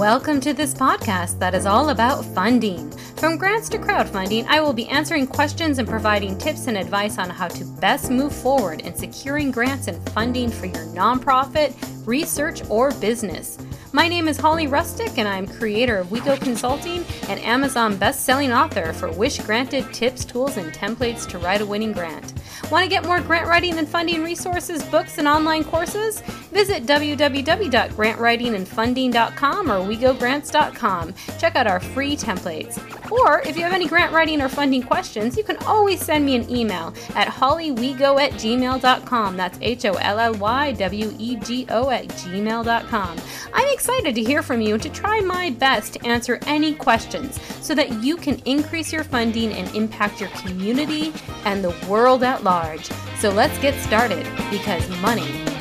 Welcome to this podcast that is all about funding. From grants to crowdfunding, I will be answering questions and providing tips and advice on how to best move forward in securing grants and funding for your nonprofit, research, or business. My name is Holly Rustick, and I'm creator of WeGo Consulting and Amazon best-selling author for Wish Granted tips, tools, and templates to write a winning grant. Want to get more grant writing and funding resources, books, and online courses? Visit www.grantwritingandfunding.com or wegogrants.com. Check out our free templates. Or if you have any grant writing or funding questions, you can always send me an email at hollywego at gmail.com. That's H O L L Y W E G O at gmail.com. I'm excited to hear from you and to try my best to answer any questions so that you can increase your funding and impact your community and the world at large. So let's get started because money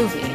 groovy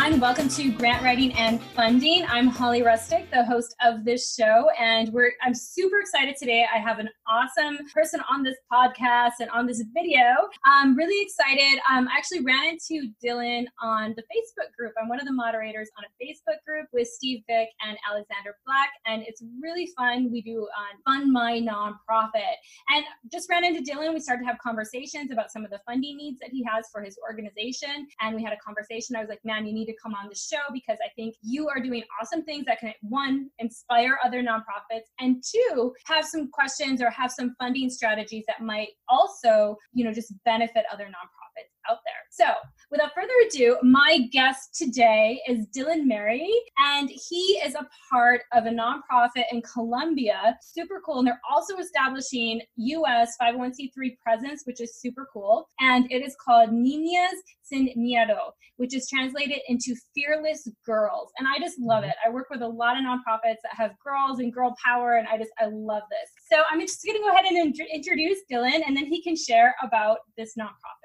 everyone. Welcome to Grant Writing and Funding. I'm Holly Rustick, the host of this show, and we're I'm super excited today. I have an awesome person on this podcast and on this video. I'm really excited. Um, I actually ran into Dylan on the Facebook group. I'm one of the moderators on a Facebook group with Steve Vick and Alexander Black, and it's really fun. We do on Fund My Nonprofit, and just ran into Dylan. We started to have conversations about some of the funding needs that he has for his organization, and we had a conversation. I was like, "Man, you need to come on the show because I think you are doing awesome things that can one inspire other nonprofits and two have some questions or have some funding strategies that might also, you know, just benefit other nonprofits out there. So, without further ado, my guest today is Dylan Mehri, and he is a part of a nonprofit in Colombia. Super cool. And they're also establishing US 501c3 presence, which is super cool. And it is called Niñas Sin Miedo, which is translated into fearless girls. And I just love mm-hmm. it. I work with a lot of nonprofits that have girls and girl power, and I just, I love this. So I'm just going to go ahead and introduce Dylan, and then he can share about this nonprofit.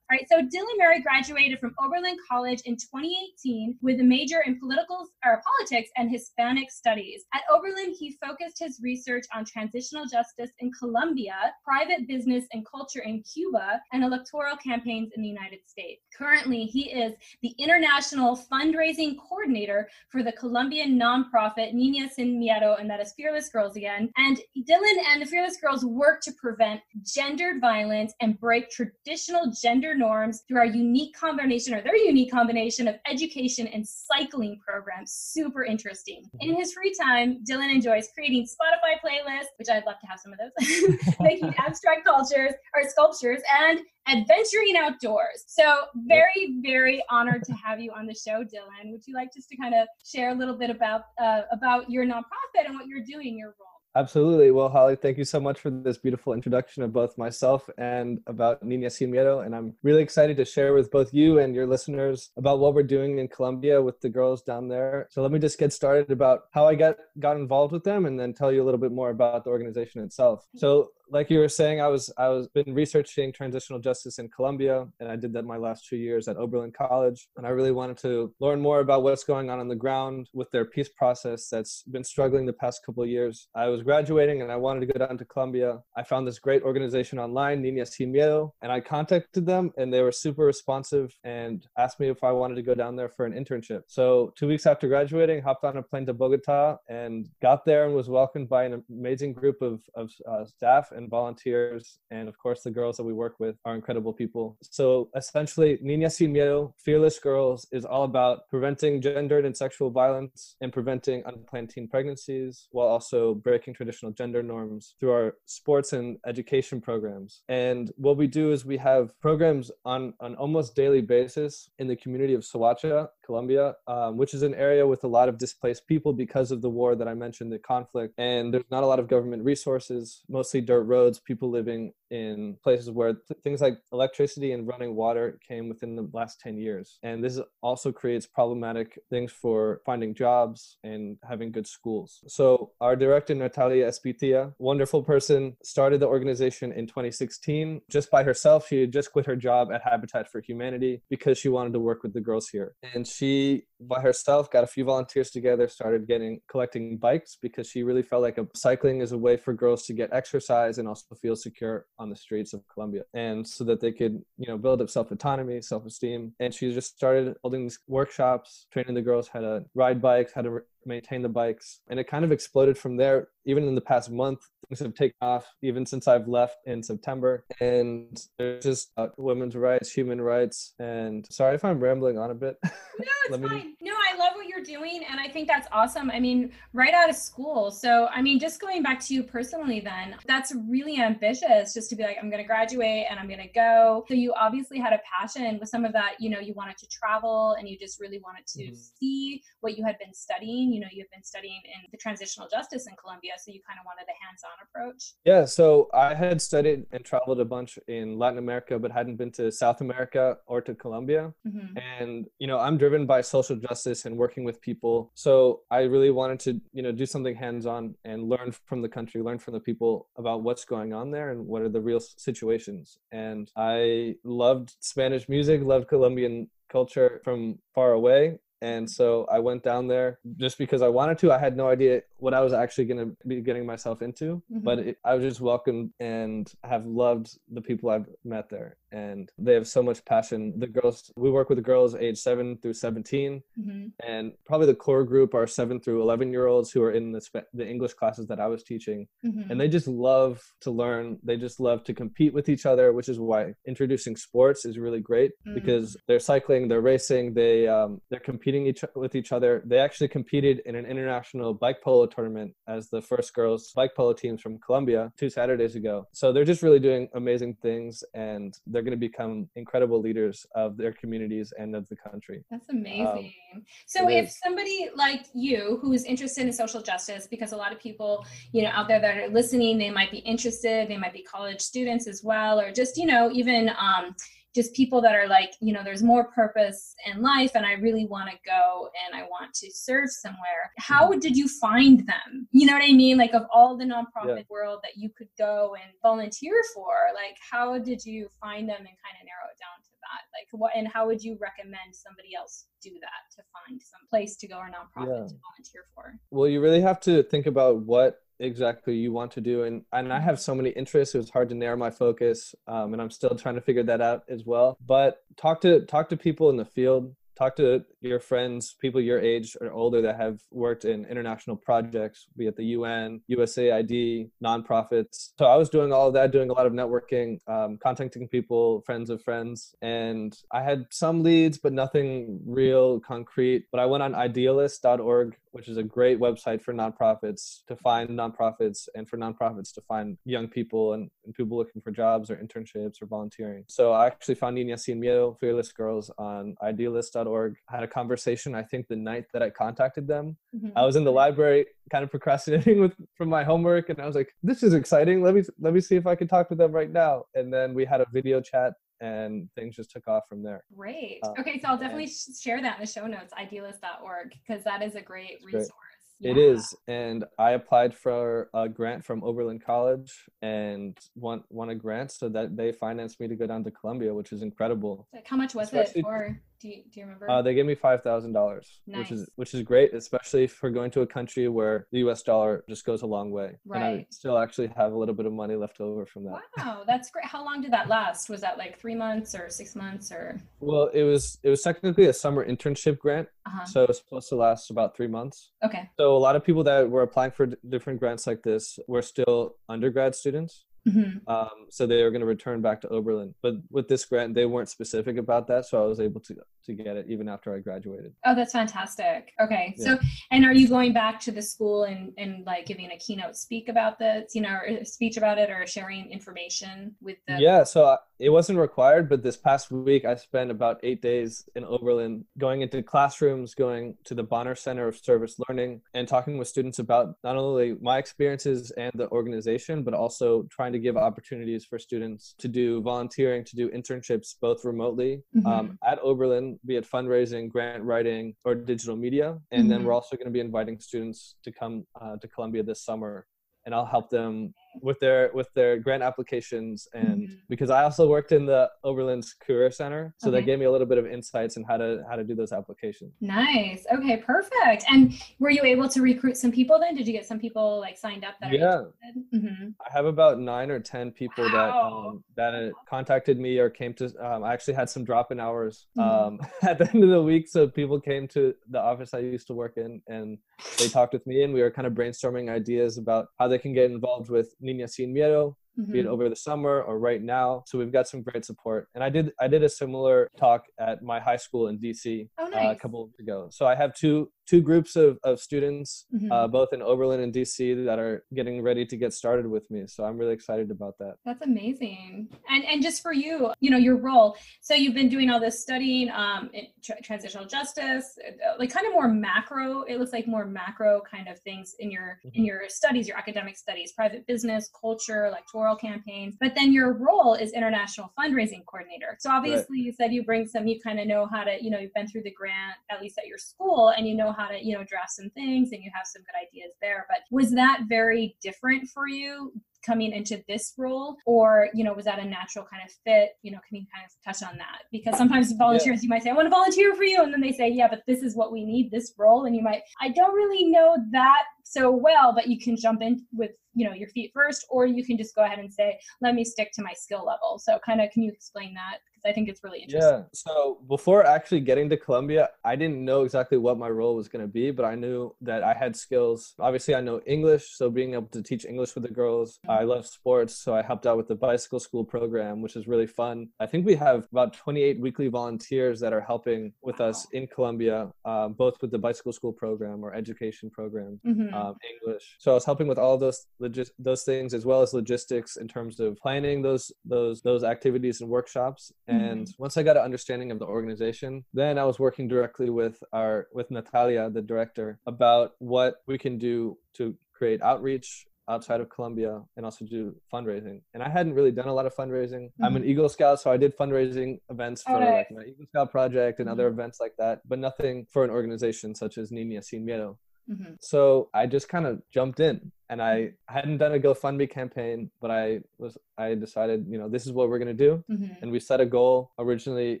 All right, so Dylan Mehri graduated from Oberlin College in 2018 with a major in political or politics and Hispanic studies. At Oberlin, he focused his research on transitional justice in Colombia, private business and culture in Cuba, and electoral campaigns in the United States. Currently, he is the international fundraising coordinator for the Colombian nonprofit Niñas Sin Miedo, and that is Fearless Girls again. And Dylan and the Fearless Girls work to prevent gendered violence and break traditional gender norms through our unique combination or their unique combination of education and cycling programs. Super interesting. In his free time, Dylan enjoys creating Spotify playlists, which I'd love to have some of those, making abstract cultures or sculptures, and adventuring outdoors. So, very, very honored to have you on the show, Dylan. Would you like just to kind of share a little bit about uh, about your nonprofit and what you're doing, your role? Absolutely. Well, Holly, thank you so much for this beautiful introduction of both myself and about Niña Sin. And I'm really excited to share with both you and your listeners about what we're doing in Colombia with the girls down there. So let me just get started about how I got, got involved with them and then tell you a little bit more about the organization itself. So like you were saying, I was I was been researching transitional justice in Colombia, and I did that my last two years at Oberlin College. And I really wanted to learn more about what's going on on the ground with their peace process that's been struggling the past couple years. I was graduating, and I wanted to go down to Colombia. I found this great organization online, Niñas Sin Miedo, and I contacted them, and they were super responsive and asked me if I wanted to go down there for an internship. So two weeks after graduating, hopped on a plane to Bogota and got there and was welcomed by an amazing group of of uh, staff and volunteers, and of course, the girls that we work with are incredible people. So essentially, Niña Sin Miedo, Fearless Girls, is all about preventing gendered and sexual violence and preventing unplanned teen pregnancies while also breaking traditional gender norms through our sports and education programs. And what we do is we have programs on an almost daily basis in the community of Soacha, Colombia, um, which is an area with a lot of displaced people because of the war that I mentioned, the conflict. And there's not a lot of government resources, mostly dirt roads, people living in places where th- things like electricity and running water came within the last 10 years. And this also creates problematic things for finding jobs and having good schools. So, our director, Natalia Espitia, wonderful person, started the organization in 2016 just by herself. She had just quit her job at Habitat for Humanity because she wanted to work with the girls here. And she by herself, got a few volunteers together, started getting collecting bikes because she really felt like a, cycling is a way for girls to get exercise and also feel secure on the streets of Colombia, and so that they could you know build up self autonomy, self esteem. And she just started holding these workshops, training the girls how to ride bikes, how to maintain the bikes. And it kind of exploded from there. Even in the past month, things have taken off, even since I've left in September. And there's just uh, women's rights, human rights. And sorry if I'm rambling on a bit. No, it's fine. No, I love what you're doing. And I think that's awesome. I mean, right out of school. So, I mean, just going back to you personally, then, that's really ambitious just to be like, I'm going to graduate and I'm going to go. So, you obviously had a passion with some of that, you know, you wanted to travel and you just really wanted to mm-hmm. see what you had been studying you know you've been studying in the transitional justice in Colombia, so you kind of wanted a hands-on approach. Yeah, so I had studied and traveled a bunch in Latin America, but hadn't been to South America or to Colombia. Mm-hmm. And you know, I'm driven by social justice and working with people, so I really wanted to you know do something hands-on and learn from the country, learn from the people about what's going on there and what are the real situations. And I loved Spanish music, loved Colombian culture from far away and so I went down there just because I wanted to. I had no idea what I was actually going to be getting myself into, mm-hmm. but it, I was just welcomed and have loved the people I've met there. And they have so much passion. The girls, we work with girls age seven through 17, mm-hmm. and probably the core group are seven through 11 year olds who are in the, the English classes that I was teaching. Mm-hmm. And they just love to learn. They just love to compete with each other, which is why introducing sports is really great mm. because they're cycling, they're racing, they, um, they're competing competing each, with each other. They actually competed in an international bike polo tournament as the first girls bike polo teams from Colombia two Saturdays ago. So they're just really doing amazing things and they're going to become incredible leaders of their communities and of the country. That's amazing. Um, so if is. somebody like you who is interested in social justice, because a lot of people, you know, out there that are listening, they might be interested, they might be college students as well, or just, you know, even, um, just people that are like, you know, there's more purpose in life and I really want to go and I want to serve somewhere. How mm-hmm. did you find them? You know what I mean? Like, of all the nonprofit yeah. world that you could go and volunteer for, like, how did you find them and kind of narrow it down to that? Like, what and how would you recommend somebody else do that to find some place to go or nonprofit yeah. to volunteer for? Well, you really have to think about what exactly you want to do and and i have so many interests it was hard to narrow my focus um, and i'm still trying to figure that out as well but talk to talk to people in the field talk to your friends, people your age or older that have worked in international projects, be it the UN, USAID, nonprofits. So I was doing all of that, doing a lot of networking, um, contacting people, friends of friends, and I had some leads, but nothing real concrete. But I went on idealist.org, which is a great website for nonprofits to find nonprofits and for nonprofits to find young people and, and people looking for jobs or internships or volunteering. So I actually found Niñas Sin Miedo, Fearless Girls on idealist.org org had a conversation i think the night that i contacted them mm-hmm. i was in the library kind of procrastinating with from my homework and i was like this is exciting let me let me see if i can talk to them right now and then we had a video chat and things just took off from there. Great. Uh, okay, so I'll definitely and, share that in the show notes, idealist.org, because that is a great resource. Great. Yeah. It is, and I applied for a grant from Oberlin College and won won a grant so that they financed me to go down to Colombia, which is incredible. Like how much was Especially, it for? Do you, do you remember? Uh, they gave me five thousand nice. dollars, which is which is great, especially for going to a country where the U.S. dollar just goes a long way. Right. And I still actually have a little bit of money left over from that. Wow, that's great. How long did that last? Was that like three months or six months or? Well, it was it was technically a summer internship grant, uh-huh. so it was supposed to last about three months. Okay. So a lot of people that were applying for different grants like this were still undergrad students. Mm-hmm. Um, so they were going to return back to Oberlin, but with this grant, they weren't specific about that, so I was able to to get it even after I graduated. Oh, that's fantastic. Okay, yeah. so and are you going back to the school and and like giving a keynote speak about this, you know, or speech about it, or sharing information with the? Yeah, so I, it wasn't required, but this past week I spent about eight days in Oberlin, going into classrooms, going to the Bonner Center of Service Learning, and talking with students about not only my experiences and the organization, but also trying to give opportunities for students to do volunteering, to do internships both remotely mm-hmm. um, at Oberlin, be it fundraising, grant writing, or digital media. And mm-hmm. then we're also going to be inviting students to come uh, to Colombia this summer and I'll help them with their with their grant applications and Mhm. because I also worked in the Oberlin's Career Center, so they Okay. gave me a little bit of insights in how to how to do those applications. Nice. Okay, perfect. And were you able to recruit some people then? Did you get some people like signed up that Yeah. are interested? hmm I have about nine or ten people that um, that uh, contacted me or came to. Um, I actually had some drop in hours Mhm. um, at the end of the week, so people came to the office I used to work in, and they talked with me, and we were kind of brainstorming ideas about how they can get involved with Niña Sin Miedo, be it over the summer or right now. So we've got some great support. And I did I did a similar talk at my high school in DC Oh, uh, a couple of ago. So I have two two groups of, of students, Mhm. uh, both in Oberlin and DC, that are getting ready to get started with me. So I'm really excited about that. That's amazing. And and just for you, you know, your role. So you've been doing all this studying um in tra- transitional justice, uh, like kind of more macro. It looks like more macro kind of things in your in Mhm. your studies, your academic studies, private business, culture, electoral campaigns. But then your role is international fundraising coordinator. So obviously you said you bring some you kind of know how to, you know, you've been through the grant at least at your school and you know how to, you know, draft some things and you have some good ideas there. But was that very different for you coming into this role? Or you know was that a natural kind of fit? You know can you kind of touch on that? Because sometimes volunteers you might say i want to volunteer for you and then they say yeah but this is what we need this role and you might i don't really know that so well but you can jump in with you know your feet first or you can just go ahead and say let me stick to my skill level so kind of can you explain that because i think it's really interesting Yeah. So before actually getting to Colombia, I didn't know exactly what my role was going to be, but I knew that I had skills. Obviously, I know English, so being able to teach English with the girls. I love sports, so I helped out with the bicycle school program, which is really fun. I think we have about 28 weekly volunteers that are helping with us in Colombia, uh, both with the bicycle school program or education program Mhm. Um, English. So I was helping with all those logis- those things as well as logistics in terms of planning those those those activities and workshops. And once I got an understanding of the organization, then I was working directly with our with Natalia, the director, about what we can do to create outreach outside of Colombia and also do fundraising. And I hadn't really done a lot of fundraising. I'm an Eagle Scout, so I did fundraising events for nice. like my Eagle Scout project and other Mhm. events like that, but nothing for an organization such as Niña Sin Miedo. Mhm. So I just kind of jumped in and I hadn't done a GoFundMe campaign, but I was I decided, you know, this is what we're gonna do. Mhm. And we set a goal. Originally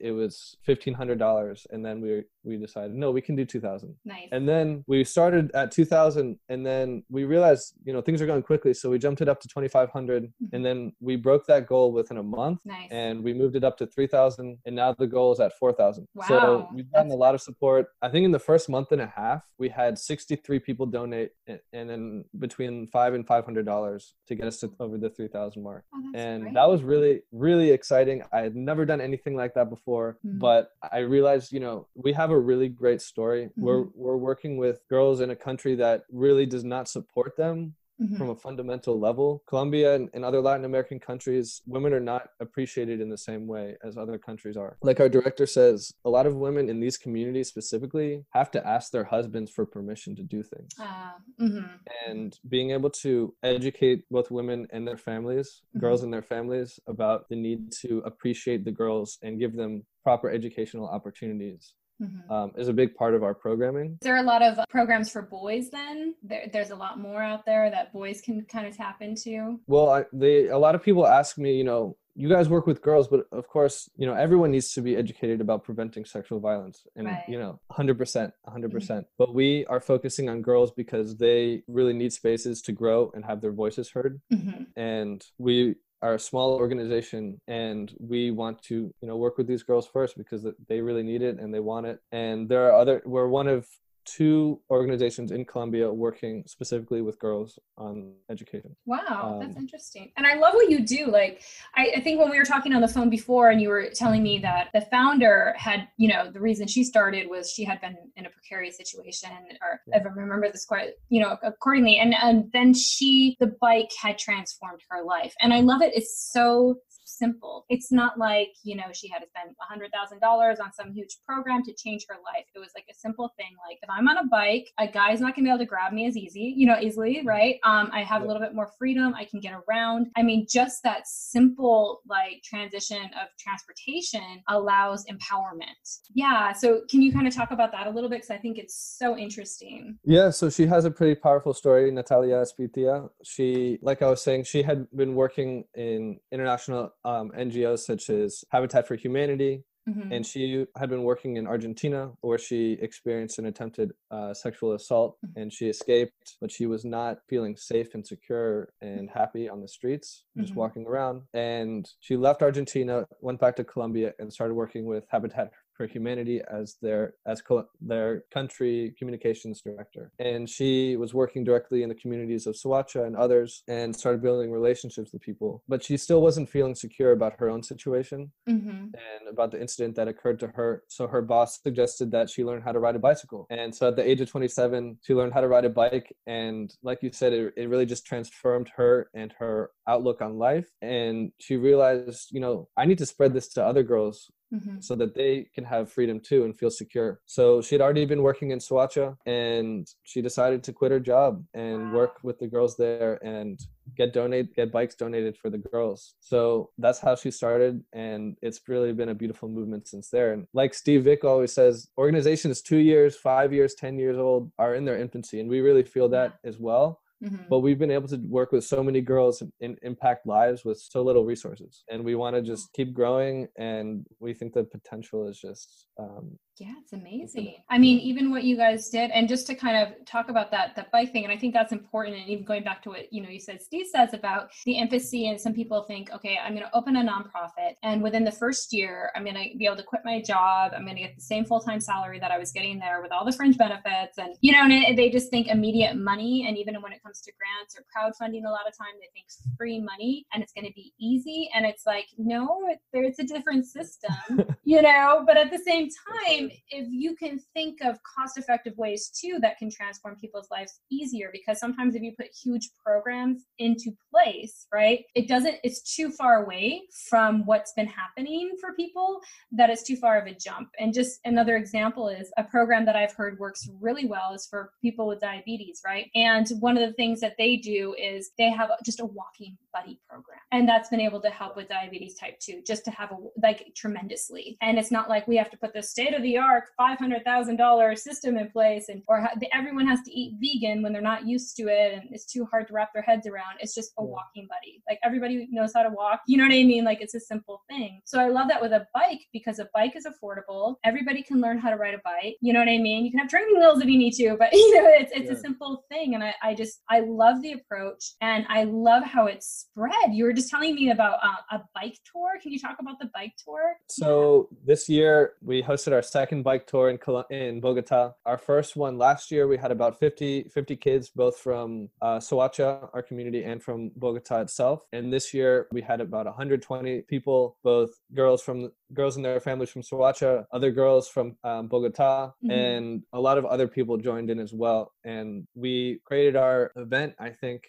it was fifteen hundred dollars and then we we decided, no, we can do two thousand. nice And then we started at two thousand and then we realized, you know, things are going quickly. So we jumped it up to twenty five hundred and then we broke that goal within a month nice and we moved it up to 3000 and now the goal is at 4000 Wow. so we've gotten a lot of support i think in the first month and a half we had 63 people donate and, and then between five and 500 dollars to get us to over the 3000 mark Oh, and great. that was really really exciting i had never done anything like that before Mhm. but i realized you know we have a really great story we're Mm-hmm. we're working with girls in a country that really does not support them Mhm. from a fundamental level. Colombia and, and other Latin American countries, women are not appreciated in the same way as other countries are. Like our director says, a lot of women in these communities specifically have to ask their husbands for permission to do things. Ah, mhm. And being able to educate both women and their families, girls and their families, about the need to appreciate the girls and give them proper educational opportunities Mhm. um, is a big part of our programming. Is there a lot of programs for boys then? There, there's a lot more out there that boys can kind of tap into. Well, I, they a lot of people ask me, you know, you guys work with girls, but of course, you know, everyone needs to be educated about preventing sexual violence, and Right. you know, hundred percent, hundred percent. But we are focusing on girls because they really need spaces to grow and have their voices heard, Mhm. and we are a small organization and we want to you know work with these girls first because they really need it and they want it. And there are other we're one of two organizations in Colombia working specifically with girls on education. Wow, that's Um, interesting. And I love what you do. Like, I, I think when we were talking on the phone before, and you were telling me that the founder had, you know, the reason she started was she had been in a precarious situation, or if I remember this quite, you know, accordingly. And and then she, the bike had transformed her life, and I love it. It's so simple. It's not like, you know, she had to spend $100,000 on some huge program to change her life. It was like a simple thing. Like if I'm on a bike, a guy's not gonna be able to grab me as easy, you know, easily, right? Um, I have a little bit more freedom. I can get around. I mean, just that simple like transition of transportation allows empowerment. Yeah. So can you kind of talk about that a little bit? Because I think it's so interesting. Yeah. So she has a pretty powerful story, Natalia Espitia. She, like I was saying, she had been working in international um, NGOs such as Habitat for Humanity, Mm-hmm. And she had been working in Argentina where she experienced an attempted uh, sexual assault mm-hmm. and she escaped, but she was not feeling safe and secure and happy on the streets, just mm-hmm. walking around. And she left Argentina, went back to Colombia, and started working with Habitat for Humanity as their as co- their country communications director, and she was working directly in the communities of Soacha and others, and started building relationships with people. But she still wasn't feeling secure about her own situation mm-hmm. and about the incident that occurred to her. So her boss suggested that she learn how to ride a bicycle, and so at the age of 27, she learned how to ride a bike, and like you said, it, it really just transformed her and her outlook on life. And she realized, you know, I need to spread this to other girls Mm-hmm. so that they can have freedom too and feel secure. So she had already been working in Soacha and she decided to quit her job and wow. work with the girls there and get donate get bikes donated for the girls. So that's how she started and it's really been a beautiful movement since there. And like Steve Vick always says, organizations 2 years, 5 years, 10 years old are in their infancy and we really feel that as well. Mm-hmm. But we've been able to work with so many girls and impact lives with so little resources. And we want to just keep growing. And we think the potential is just um, yeah, it's amazing. I mean, even what you guys did, and just to kind of talk about that that bike thing, and I think that's important. And even going back to what you know, you said Steve says about the empathy, and some people think, okay, I'm going to open a nonprofit, and within the first year, I'm going to be able to quit my job. I'm going to get the same full time salary that I was getting there with all the fringe benefits, and you know, and they just think immediate money. And even when it comes to grants or crowdfunding, a lot of time they think free money, and it's going to be easy. And it's like, no, there's a different system, you know. But at the same time if you can think of cost effective ways too that can transform people's lives easier because sometimes if you put huge programs into place right it doesn't it's too far away from what's been happening for people that it's too far of a jump. And just another example is a program that i've heard works really well is for people with diabetes right? And one of the things that they do is they have just a walking buddy program and that's been able to help with diabetes type 2 just to have a like tremendously. And it's not like we have to put the state of the art $500,000 system in place and or everyone has to eat vegan when they're not used to it and it's too hard to wrap their heads around. It's just a walking buddy. Like everybody knows how to walk. You know what I mean? Like it's a simple thing. So I love that with a bike because a bike is affordable. Everybody can learn how to ride a bike. You know what I mean? You can have training wheels if you need to, but you know, it's it's yeah. a simple thing. And I, I just I love the approach and I love how it's spread. You were just telling me about uh, a bike tour. Can you talk about the bike tour? So yeah. this year we hosted our second second bike tour in in Bogota. Our first one last year, we had about 50, 50 kids, both from uh, Soacha, our community, and from Bogota itself. And this year, we had about 120 people, both girls from girls and their families from Soacha, other girls from um, Bogota, mm-hmm. and a lot of other people joined in as well. And we created our event, I think,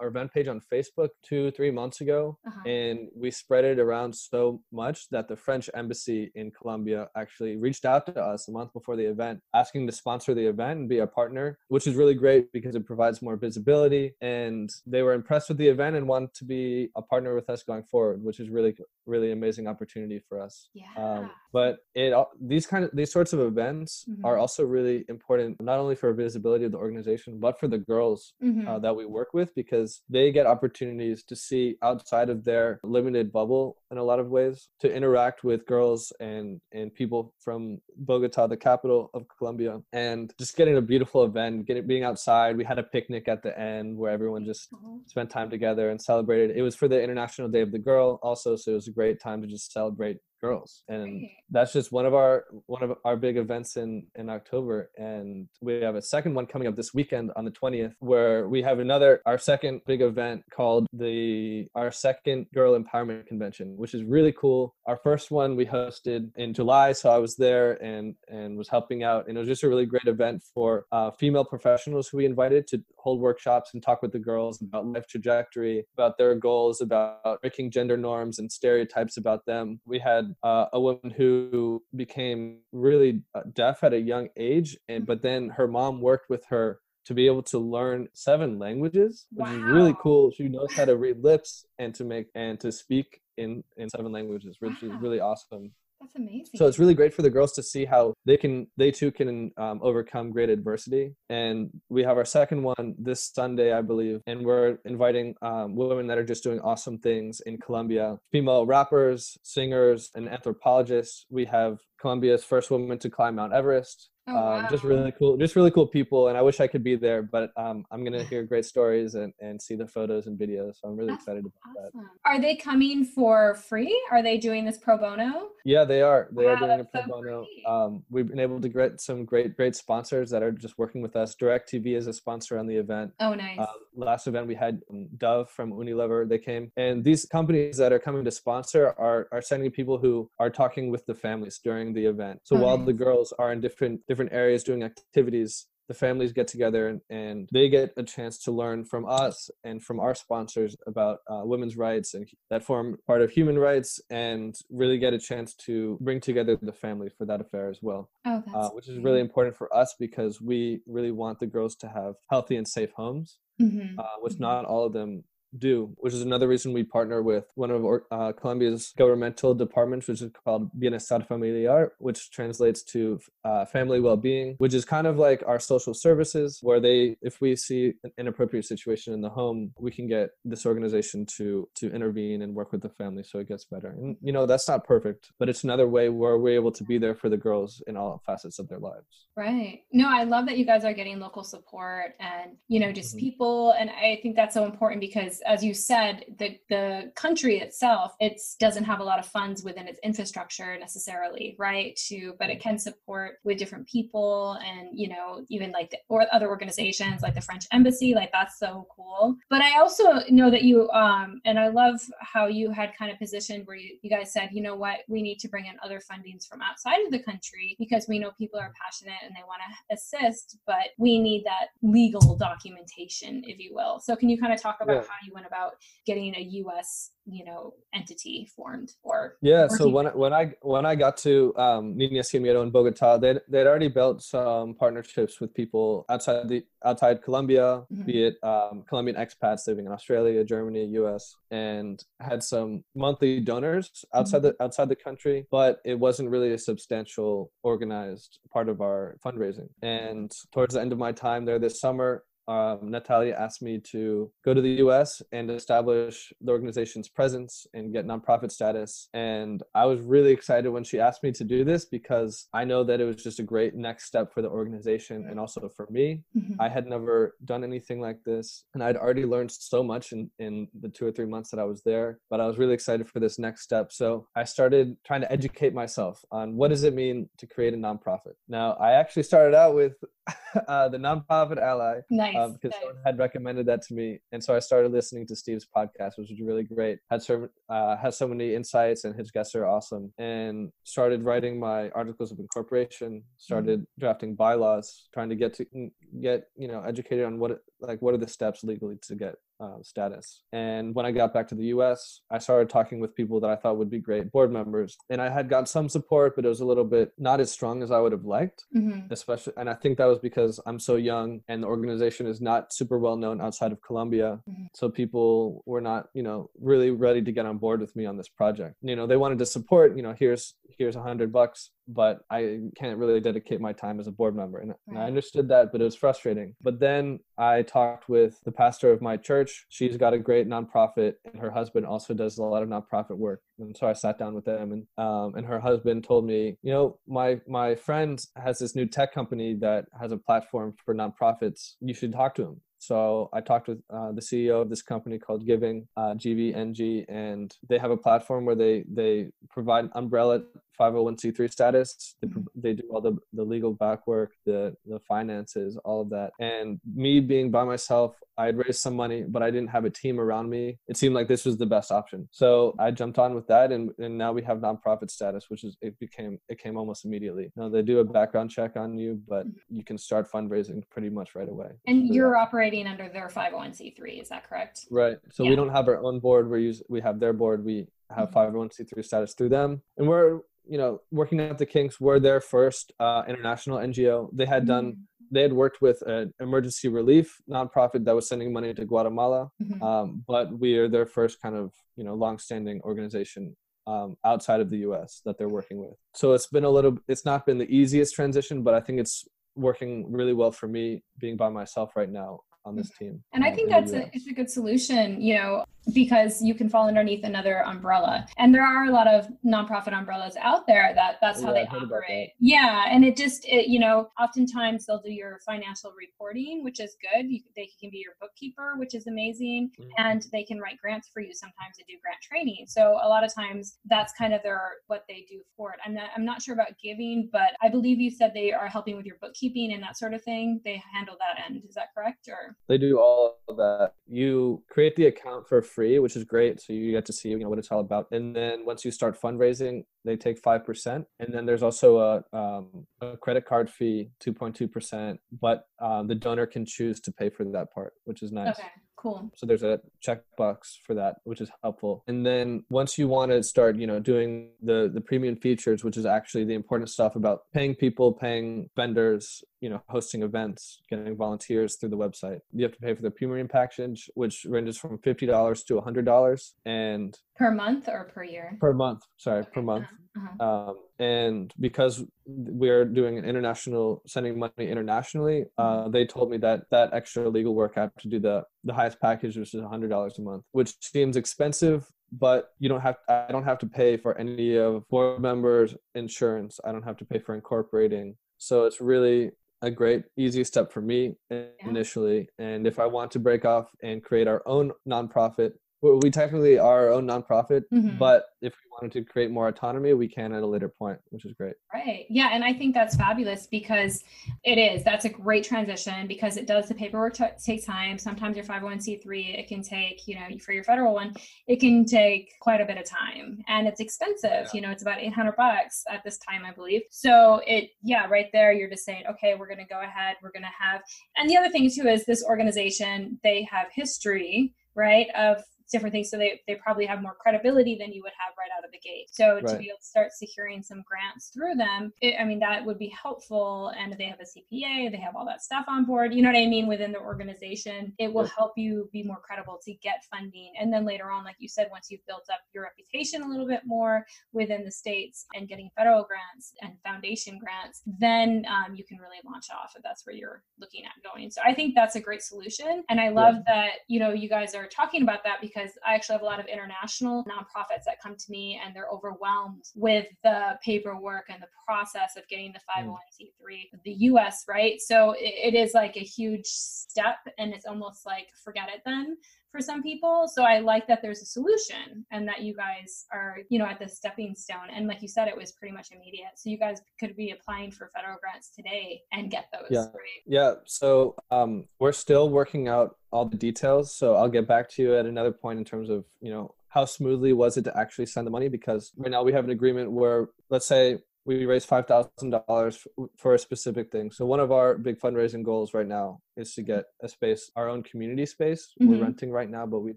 our event page on Facebook two, three months ago, uh-huh. and we spread it around so much that the French embassy in Colombia actually reached out to us a month before the event, asking to sponsor the event and be a partner, which is really great because it provides more visibility. And they were impressed with the event and want to be a partner with us going forward, which is really, really amazing opportunity for us. Yeah. Um, but it these kind of these sorts of events mm-hmm. are also really important, not only for visibility of the organization, but for the girls mm-hmm. uh, that we work with because because they get opportunities to see outside of their limited bubble in a lot of ways to interact with girls and and people from Bogota, the capital of Colombia, and just getting a beautiful event, getting being outside. We had a picnic at the end where everyone just mm-hmm. spent time together and celebrated. It was for the International Day of the Girl also, so it was a great time to just celebrate girls and that's just one of our one of our big events in in october and we have a second one coming up this weekend on the 20th where we have another our second big event called the our second girl empowerment convention which is really cool. Our first one we hosted in july so i was there and and was helping out and it was just a really great event for uh, female professionals who we invited to hold workshops and talk with the girls about life trajectory about their goals about breaking gender norms and stereotypes about them. We had uh, a woman who became really uh, deaf at a young age, and but then her mom worked with her to be able to learn seven languages, which wow. is really cool. She knows how to read lips and to make and to speak in in seven languages, which wow. is really awesome. That's amazing. So it's really great for the girls to see how they can, they too can um, overcome great adversity. And we have our second one this Sunday, I believe, and we're inviting um, women that are just doing awesome things in Colombia, female rappers, singers, and anthropologists. We have Colombia's first woman to climb Mount Everest. Oh, um, wow. just really cool, just really cool people, and I wish I could be there, but um, I'm gonna hear great stories and, and see the photos and videos. So I'm really That's excited about awesome. that. Are they coming for free? Are they doing this pro bono? Yeah, they are. They wow, are doing it pro so bono. Um, we've been able to get some great, great sponsors that are just working with us. DirecTV is a sponsor on the event. Oh, nice. Uh, last event we had um, Dove from Unilever. They came, and these companies that are coming to sponsor are are sending people who are talking with the families during the event. So oh, while nice. the girls are in different different different areas doing activities the families get together and, and they get a chance to learn from us and from our sponsors about uh, women's rights and that form part of human rights and really get a chance to bring together the family for that affair as well oh, uh, which is really important for us because we really want the girls to have healthy and safe homes mm-hmm. uh, which mm-hmm. not all of them do, which is another reason we partner with one of uh, Colombia's governmental departments, which is called Bienestar Familiar, which translates to uh, family well-being, which is kind of like our social services, where they, if we see an inappropriate situation in the home, we can get this organization to to intervene and work with the family so it gets better. And you know that's not perfect, but it's another way where we're able to be there for the girls in all facets of their lives. Right. No, I love that you guys are getting local support and you know just mm-hmm. people, and I think that's so important because as you said, the the country itself it doesn't have a lot of funds within its infrastructure necessarily, right? To but it can support with different people and you know even like the, or other organizations like the French embassy, like that's so cool. But I also know that you um and I love how you had kind of positioned where you, you guys said, you know what, we need to bring in other fundings from outside of the country because we know people are passionate and they want to assist, but we need that legal documentation, if you will. So can you kind of talk about yeah. how you you went about getting a U.S. you know entity formed or yeah. So when when I when I got to um, Niñas Sin Miedo in Bogota, they they'd already built some partnerships with people outside the outside Colombia, mm-hmm. be it um, Colombian expats living in Australia, Germany, U.S., and had some monthly donors outside mm-hmm. the outside the country, but it wasn't really a substantial organized part of our fundraising. And towards the end of my time there this summer, um, Natalia asked me to go to the US and establish the organization's presence and get nonprofit status. And I was really excited when she asked me to do this because I know that it was just a great next step for the organization and also for me. Mm-hmm. I had never done anything like this and I'd already learned so much in, in the two or three months that I was there, but I was really excited for this next step. So I started trying to educate myself on what does it mean to create a nonprofit. Now, I actually started out with uh, the nonprofit ally nice, um, because nice. someone had recommended that to me, and so I started listening to Steve's podcast, which was really great. Had so uh, has so many insights, and his guests are awesome. And started writing my articles of incorporation. Started mm-hmm. drafting bylaws, trying to get to get you know educated on what like what are the steps legally to get uh, status. And when I got back to the US, I started talking with people that I thought would be great board members. And I had got some support, but it was a little bit not as strong as I would have liked, mm-hmm. especially. And I think that was because I'm so young and the organization is not super well known outside of Colombia. Mm-hmm. So people were not, you know, really ready to get on board with me on this project. You know, they wanted to support, you know, here's, here's a hundred bucks but I can't really dedicate my time as a board member. And, right. I understood that, but it was frustrating. But then I talked with the pastor of my church. She's got a great nonprofit, and her husband also does a lot of nonprofit work. And so I sat down with them, and um, and her husband told me, you know, my my friend has this new tech company that has a platform for nonprofits. You should talk to him So I talked with uh, the CEO of this company called Giving, uh, GVNG, and they have a platform where they they provide umbrella 501c3 status. They, mm-hmm. they do all the, the legal back work, the, the finances, all of that. And me being by myself, I had raised some money, but I didn't have a team around me. It seemed like this was the best option. So I jumped on with that and, and now we have nonprofit status, which is it became it came almost immediately. Now they do a background check on you, but you can start fundraising pretty much right away. And you're that. operating under their 501c3, is that correct? Right. So yeah. we don't have our own board. We use we have their board. We have 501c3 mm-hmm. status through them. And we're you know, working out the kinks were their first uh, international NGO. They had done, mm-hmm. they had worked with an emergency relief nonprofit that was sending money to Guatemala, mm-hmm. um, but we are their first kind of, you know, longstanding organization um, outside of the U.S. that they're working with. So it's been a little, it's not been the easiest transition, but I think it's working really well for me being by myself right now on this team. And I think that's a, it's a good solution, you know, because you can fall underneath another umbrella. And there are a lot of nonprofit umbrellas out there that that's how yeah, they operate. Yeah, and it just it, you know, oftentimes they'll do your financial reporting, which is good. You, they can be your bookkeeper, which is amazing, mm-hmm. and they can write grants for you sometimes to do grant training. So a lot of times that's kind of their what they do for it. I'm not I'm not sure about giving, but I believe you said they are helping with your bookkeeping and that sort of thing. They handle that end. Is that correct or they do all of that. You create the account for free, which is great. So you get to see you know what it's all about. And then once you start fundraising, they take five percent. And then there's also a, um, a credit card fee, two point two percent. But um, the donor can choose to pay for that part, which is nice. Okay. Cool. So there's a checkbox for that, which is helpful. And then once you want to start, you know, doing the the premium features, which is actually the important stuff about paying people, paying vendors, you know, hosting events, getting volunteers through the website. You have to pay for the premium package, which ranges from fifty dollars to hundred dollars, and per month or per year. Per month, sorry, okay. per month. Uh-huh. uh-huh. Um, and because we're doing an international sending money internationally uh, mm-hmm. they told me that that extra legal work i have to do the the highest package which is $100 a month which seems expensive but you don't have i don't have to pay for any of board members insurance i don't have to pay for incorporating so it's really a great easy step for me initially yeah. and if i want to break off and create our own nonprofit we technically are our own nonprofit, mm-hmm. but if we wanted to create more autonomy, we can at a later point, which is great. Right. Yeah. And I think that's fabulous because it is. That's a great transition because it does the paperwork t- take time. Sometimes your 501c3, it can take, you know, for your federal one, it can take quite a bit of time and it's expensive. Yeah. You know, it's about 800 bucks at this time, I believe. So it, yeah, right there, you're just saying, okay, we're going to go ahead. We're going to have, and the other thing too is this organization, they have history right of different things. So they, they probably have more credibility than you would have right out of the gate. So right. to be able to start securing some grants through them, it, I mean, that would be helpful. And they have a CPA, they have all that stuff on board, you know what I mean, within the organization, it will help you be more credible to get funding. And then later on, like you said, once you've built up your reputation a little bit more within the states and getting federal grants and foundation grants, then um, you can really launch off if that's where you're looking at going. So I think that's a great solution. And I love yeah. that, you know, you guys are talking about that because because I actually have a lot of international nonprofits that come to me and they're overwhelmed with the paperwork and the process of getting the hmm. 501c3 the US, right? So it, it is like a huge step and it's almost like forget it then for some people. So I like that there's a solution and that you guys are, you know, at the stepping stone. And like you said, it was pretty much immediate. So you guys could be applying for federal grants today and get those. Yeah. Right? Yeah. So um, we're still working out all the details. So I'll get back to you at another point in terms of, you know, how smoothly was it to actually send the money? Because right now we have an agreement where, let's say, we raise five thousand dollars for a specific thing. So one of our big fundraising goals right now is to get a space, our own community space. Mm-hmm. We're renting right now, but we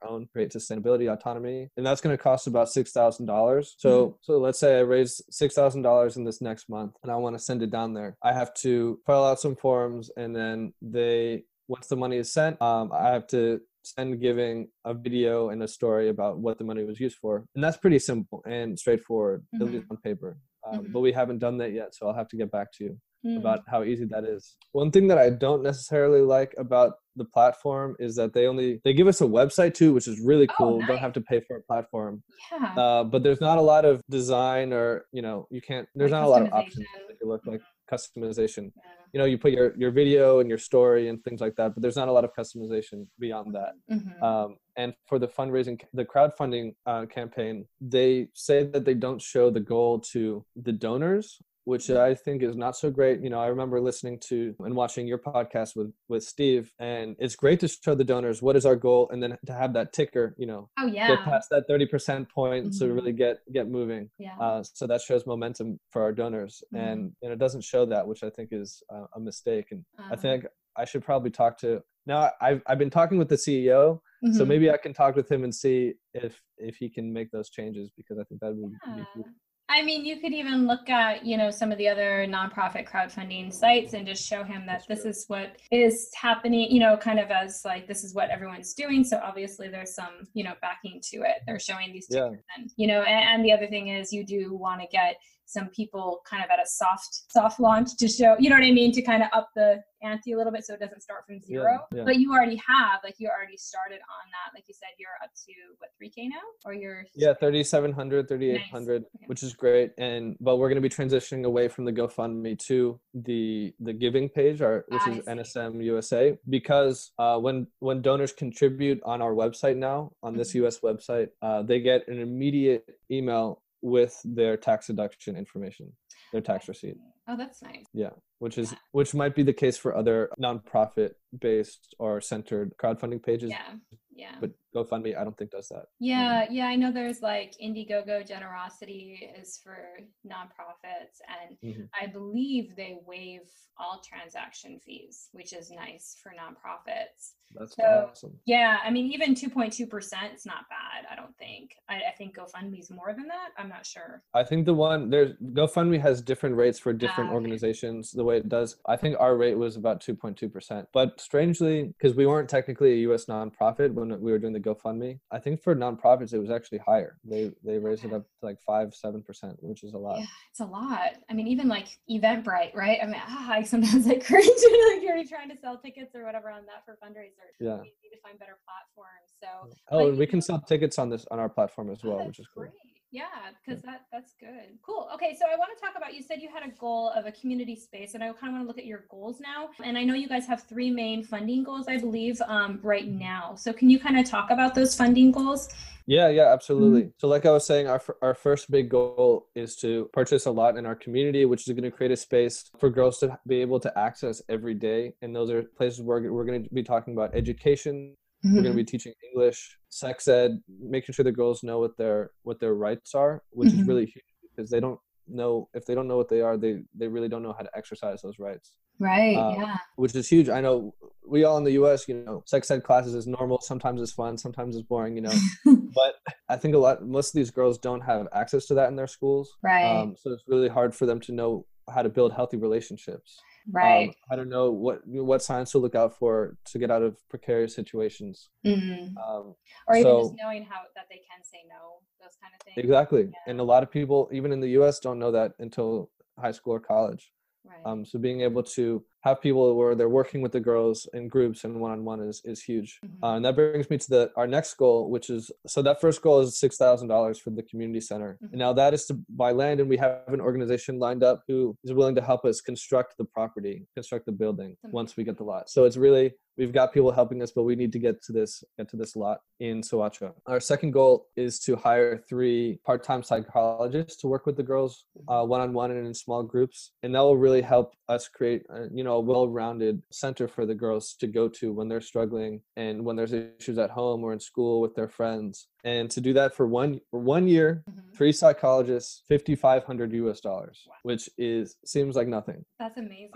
our own create sustainability autonomy, and that's going to cost about six thousand dollars. So mm-hmm. so let's say I raise six thousand dollars in this next month, and I want to send it down there. I have to fill out some forms, and then they once the money is sent, um, I have to send giving a video and a story about what the money was used for and that's pretty simple and straightforward mm-hmm. on paper um, mm-hmm. but we haven't done that yet so i'll have to get back to you mm. about how easy that is one thing that i don't necessarily like about the platform is that they only they give us a website too which is really oh, cool oh, nice. don't have to pay for a platform yeah. Uh, but there's not a lot of design or you know you can't there's like not a lot of options if you look like customization yeah you know you put your your video and your story and things like that but there's not a lot of customization beyond that Mhm. um, and for the fundraising the crowdfunding uh, campaign they say that they don't show the goal to the donors which i think is not so great you know i remember listening to and watching your podcast with with steve and it's great to show the donors what is our goal and then to have that ticker you know oh get past that 30% point to Mhm. really get get moving yeah. uh, so that shows momentum for our donors Mhm. and and it doesn't show that which i think is uh, a mistake and i Uh-huh. think i should probably talk to now i've, I've been talking with the ceo so Mhm. maybe i can talk with him and see if if he can make those changes because i think that would be Yeah. huge. I mean, you could even look at, you know, some of the other nonprofit crowdfunding sites and just show him that That's this is what is happening, you know, kind of as like this is what everyone's doing. So obviously there's some, you know, backing to it. They're showing these Yeah. and you know, and, and the other thing is you do want to get some people kind of at a soft soft launch to show, you know what I mean, to kind of up the ante a little bit so it doesn't start from zero. yeah. But you already have, like you already started on that. Like you said, you're up to what, 3K now? Or you're yeah 3700 3800 Okay. which is great and but we're going to be transitioning away from the gofundme to the the giving page our which I is see. nsm usa because uh, when when donors contribute on our website now on this Mhm. us website uh, they get an immediate email with their tax deduction information their tax receipt Oh, that's nice. Yeah, which is which might be the case for other nonprofit based or centered crowdfunding pages Yeah. Yeah. but gofundme i don't think does that Yeah, yeah, I know there's like Indiegogo Generosity is for nonprofits, and Mhm. I believe they waive all transaction fees, which is nice for nonprofits. that's So- awesome Yeah, I mean, even 2.2% is not bad, I don't think. I, I think GoFundMe's more than that. I'm not sure. I think the one there's GoFundMe has different rates for different okay. organizations. The way it does, I think our rate was about two point two percent. But strangely, because we weren't technically a U.S. nonprofit when we were doing the GoFundMe, I think for nonprofits it was actually higher. They they raised it up to like five seven percent, which is a lot. Yeah, it's a lot. I mean, even like Eventbrite, right? I mean, ah, I sometimes I cringe like you're trying to sell tickets or whatever on that for fundraisers. Yeah. We need to find better platforms. So Oh, Like, and we can sell tickets on this on our platform as Oh, well, which is cool. great. Yeah, because that that's good. Cool. Okay, so I want to talk about. You said you had a goal of a community space, and I kind of want to look at your goals now. And I know you guys have three main funding goals, I believe, um, right now. So can you kind of talk about those funding goals? Yeah, yeah, absolutely. Mm-hmm. So, like I was saying, our, our first big goal is to purchase a lot in our community, which is going to create a space for girls to be able to access every day. And those are places where we're going to be talking about education. We're Mm-hmm. going to be teaching English, sex ed, making sure the girls know what their what their rights are, which is Mhm. really huge because they don't know if they don't know what they are, they they really don't know how to exercise those rights Right. Uh, yeah. which is huge. I know we all in the U.S. You know, sex ed classes is normal. Sometimes it's fun. Sometimes it's boring. You know, but I think a lot most of these girls don't have access to that in their schools. right. Um, so it's really hard for them to know how to build healthy relationships. Right. Um, don't know what what signs to look out for to get out of precarious situations. Mhm. Um, Or even so- just knowing how that they can say no, those kind of things. exactly. Yeah. And a lot of people, even in the U.S., don't know that until high school or college. Right. Um, so being able to have people where they're working with the girls in groups and one on one is is huge. Mhm. Uh, and that brings me to the our next goal, which is so that first goal is six thousand dollars for the community center. Mhm. And now that is to buy land, and we have an organization lined up who is willing to help us construct the property, construct the building once we get the lot. So it's really we've got people helping us, but we need to get to this get to this lot in Soacha. Our second goal is to hire three part-time psychologists to work with the girls uh, one-on-one and in small groups, and that will really help us create uh, you know a well-rounded center for the girls to go to when they're struggling and when there's issues at home or in school with their friends. And to do that for one for one year, Mhm. three psychologists, fifty five hundred US dollars, which is seems like nothing. That's amazing.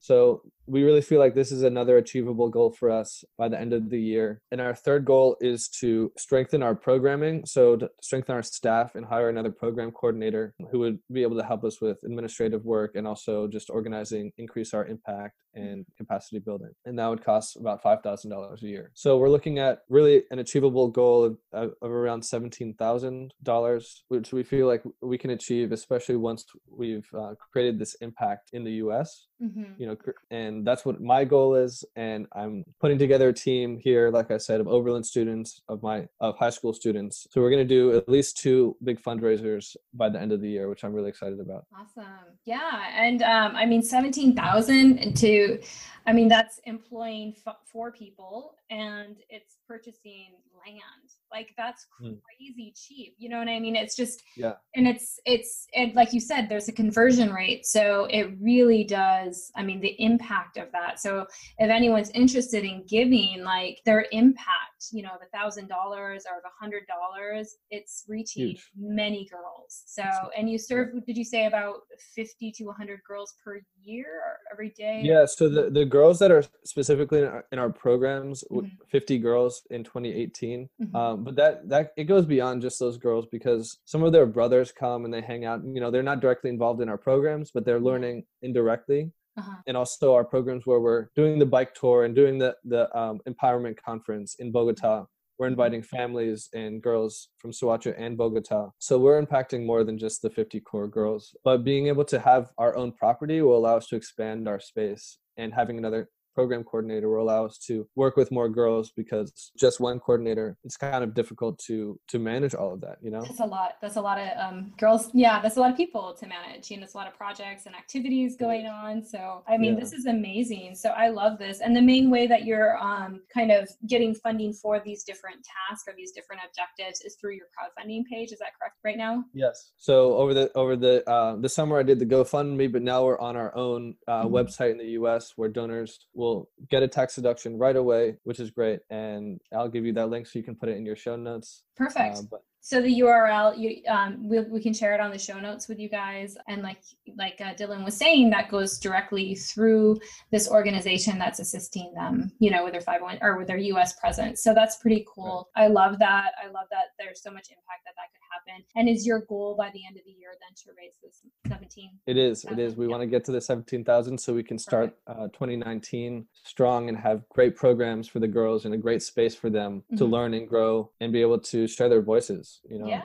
So we really feel like this is another achievable goal for us by the end of the year. And our third goal is to strengthen our programming. So to strengthen our staff and hire another program coordinator who would be able to help us with administrative work and also just organizing, increase our impact and capacity building. And that would cost about $5,000 a year. So we're looking at really an achievable goal of, of of around $17,000, which we feel like we can achieve, especially once we've uh, created this impact in the US mm-hmm. you know and that's what my goal is and i'm putting together a team here like i said of oberlin students of my of high school students. So we're going to do at least two big fundraisers by the end of the year which i'm really excited about. Awesome. Yeah and um, i mean 17000 to i mean that's employing f- four people and it's purchasing land like that's hmm. crazy mm. cheap you know what i mean it's just yeah and it's it's and like you said there's a conversion rate so it really does i mean the impact of that so if anyone's interested in giving like their impact you know of a thousand dollars or of a hundred dollars it's reaching Huge. many girls so and you serve did you say about 50 to 100 girls per year or every day yeah so the, the girls that are specifically in our, in our programs mm-hmm. 50 girls in 2018 mm-hmm. um, but that that it goes beyond just those girls because some of their brothers come and they hang out you know they're not directly involved in our programs but they're learning indirectly uh-huh. and also our programs where we're doing the bike tour and doing the the um, empowerment conference in bogota we're inviting families and girls from Soacha and Bogota. So we're impacting more than just the 50 core girls. But being able to have our own property will allow us to expand our space and having another program coordinator will allow us to work with more girls because just one coordinator it's kind of difficult to to manage all of that you know that's a lot that's a lot of um, girls yeah that's a lot of people to manage you know it's a lot of projects and activities going on so i mean yeah. this is amazing so i love this and the main way that you're um, kind of getting funding for these different tasks or these different objectives is through your crowdfunding page is that correct right now yes so over the over the uh, the summer i did the gofundme but now we're on our own uh, mm-hmm. website in the us where donors will get a tax deduction right away, which is great. And I'll give you that link so you can put it in your show notes. Perfect. Uh, but so the url you um we, we can share it on the show notes with you guys. And like like uh, dylan was saying that goes directly through this organization that's assisting them you know with their 501 or with their us presence. So that's pretty cool. I love that. I love that there's so much impact that that could happen. And is your goal by the end of the year then to raise this 17 it is. It is. We want to get to the 17000 so we can start uh, 2019 strong and have great programs for the girls and a great space for them mm-hmm. to learn and grow and be able to share their voices you know yeah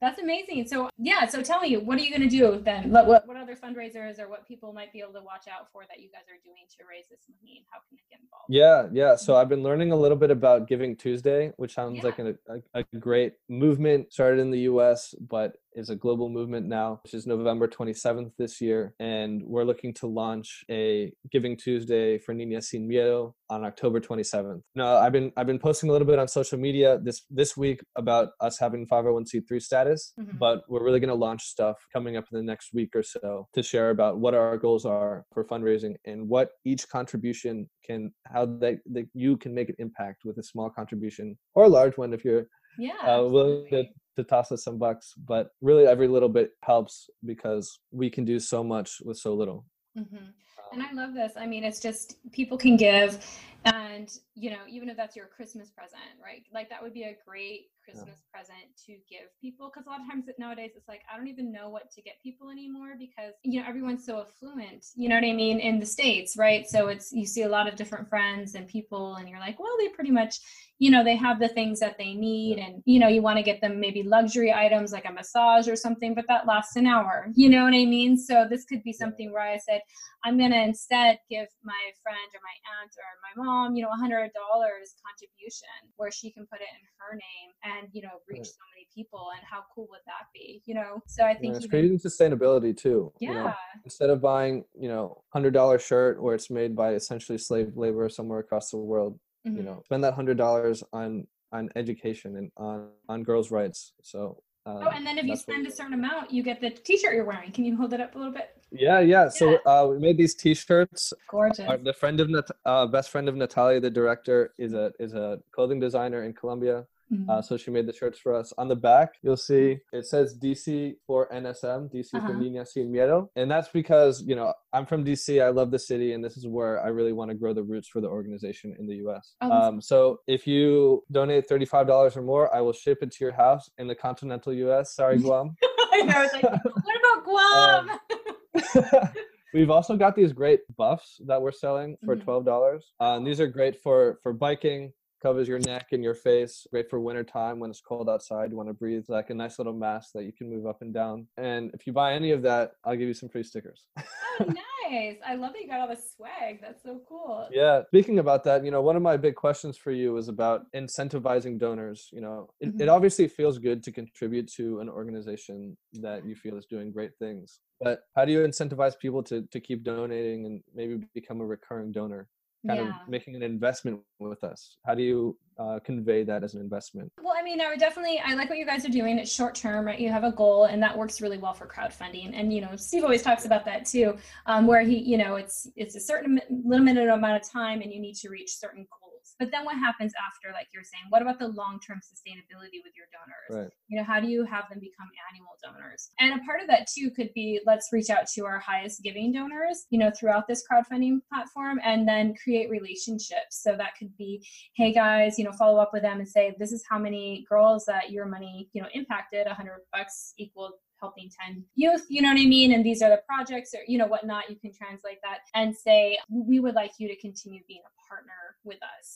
that's amazing. So yeah, so tell me, what are you going to do then? What, what, what other fundraisers or what people might be able to watch out for that you guys are doing to raise this money, and how can they get involved? Yeah, yeah. So I've been learning a little bit about Giving Tuesday, which sounds yeah. like a, a, a, great movement. Started in the U.S., but is a global movement now, which is November 27th this year, and we're looking to launch a Giving Tuesday for Niña Sin Miedo on October 27th. Now, I've been I've been posting a little bit on social media this this week about us having 501c3 status status, mm-hmm. but we're really going to launch stuff coming up in the next week or so to share about what our goals are for fundraising and what each contribution can, how that, that you can make an impact with a small contribution or a large one if you're yeah, uh, willing to, to toss us some bucks. But really, every little bit helps because we can do so much with so little. Mm-hmm. And I love this. I mean, it's just people can give, and you know, even if that's your Christmas present, right? Like that would be a great Christmas yeah. present to give people because a lot of times nowadays it's like I don't even know what to get people anymore because you know everyone's so affluent. You know what I mean in the states, right? So it's you see a lot of different friends and people, and you're like, well, they pretty much you know they have the things that they need and you know you want to get them maybe luxury items like a massage or something but that lasts an hour you know what i mean so this could be something where i said i'm going to instead give my friend or my aunt or my mom you know a hundred dollars contribution where she can put it in her name and you know reach right. so many people and how cool would that be you know? So i think yeah, it's creating sustainability too yeah you know? instead of buying you know hundred dollar shirt where it's made by essentially slave labor somewhere across the world mm-hmm. you know spend that hundred dollars on on education and on on girls rights so um, oh and then if you spend a certain amount you get the t-shirt you're wearing. Can you hold it up a little bit? Yeah yeah so uh, we made these t-shirts. Gorgeous. Our, the friend of Nat- uh, best friend of natalia the director is a is a clothing designer in colombia Mm-hmm. Uh, so she made the shirts for us. On the back, you'll see it says DC for NSM, DC uh-huh. for Niña Sin Miedo. And that's because, you know, I'm from DC. I love the city. And this is where I really want to grow the roots for the organization in the US. Oh, um, so if you donate $35 or more, I will ship it to your house in the continental US. Sorry, Guam. I know. It's like, what about Guam? Um, We've also got these great buffs that we're selling for mm-hmm. twelve dollars. Um, these are great for for biking, covers your neck and your face. Great for winter time when it's cold outside. You want to breathe like a nice little mask that you can move up and down. And if you buy any of that, I'll give you some free stickers. oh, nice. I love that you got all the swag. That's so cool. Yeah. Speaking about that, you know, one of my big questions for you is about incentivizing donors. You know, it, mm-hmm. it obviously feels good to contribute to an organization that you feel is doing great things. But how do you incentivize people to, to keep donating and maybe become a recurring donor? Kind yeah. of making an investment with us. How do you uh, convey that as an investment? Well i mean i would definitely i like what you guys are doing. It's short term right? You have a goal and that works really well for crowdfunding. And you know steve always talks about that too um, where he you know it's it's a certain limited amount of time and you need to reach certain goals but then what happens after, like you're saying, what about the long term sustainability with your donors? Right. You know, how do you have them become annual donors? And a part of that too could be let's reach out to our highest giving donors, you know, throughout this crowdfunding platform and then create relationships. So that could be, hey guys, you know, follow up with them and say, this is how many girls that your money, you know, impacted, 100 bucks equal helping 10 youth, you know what I mean? And these are the projects or, you know, whatnot. You can translate that and say, we would like you to continue being a partner with us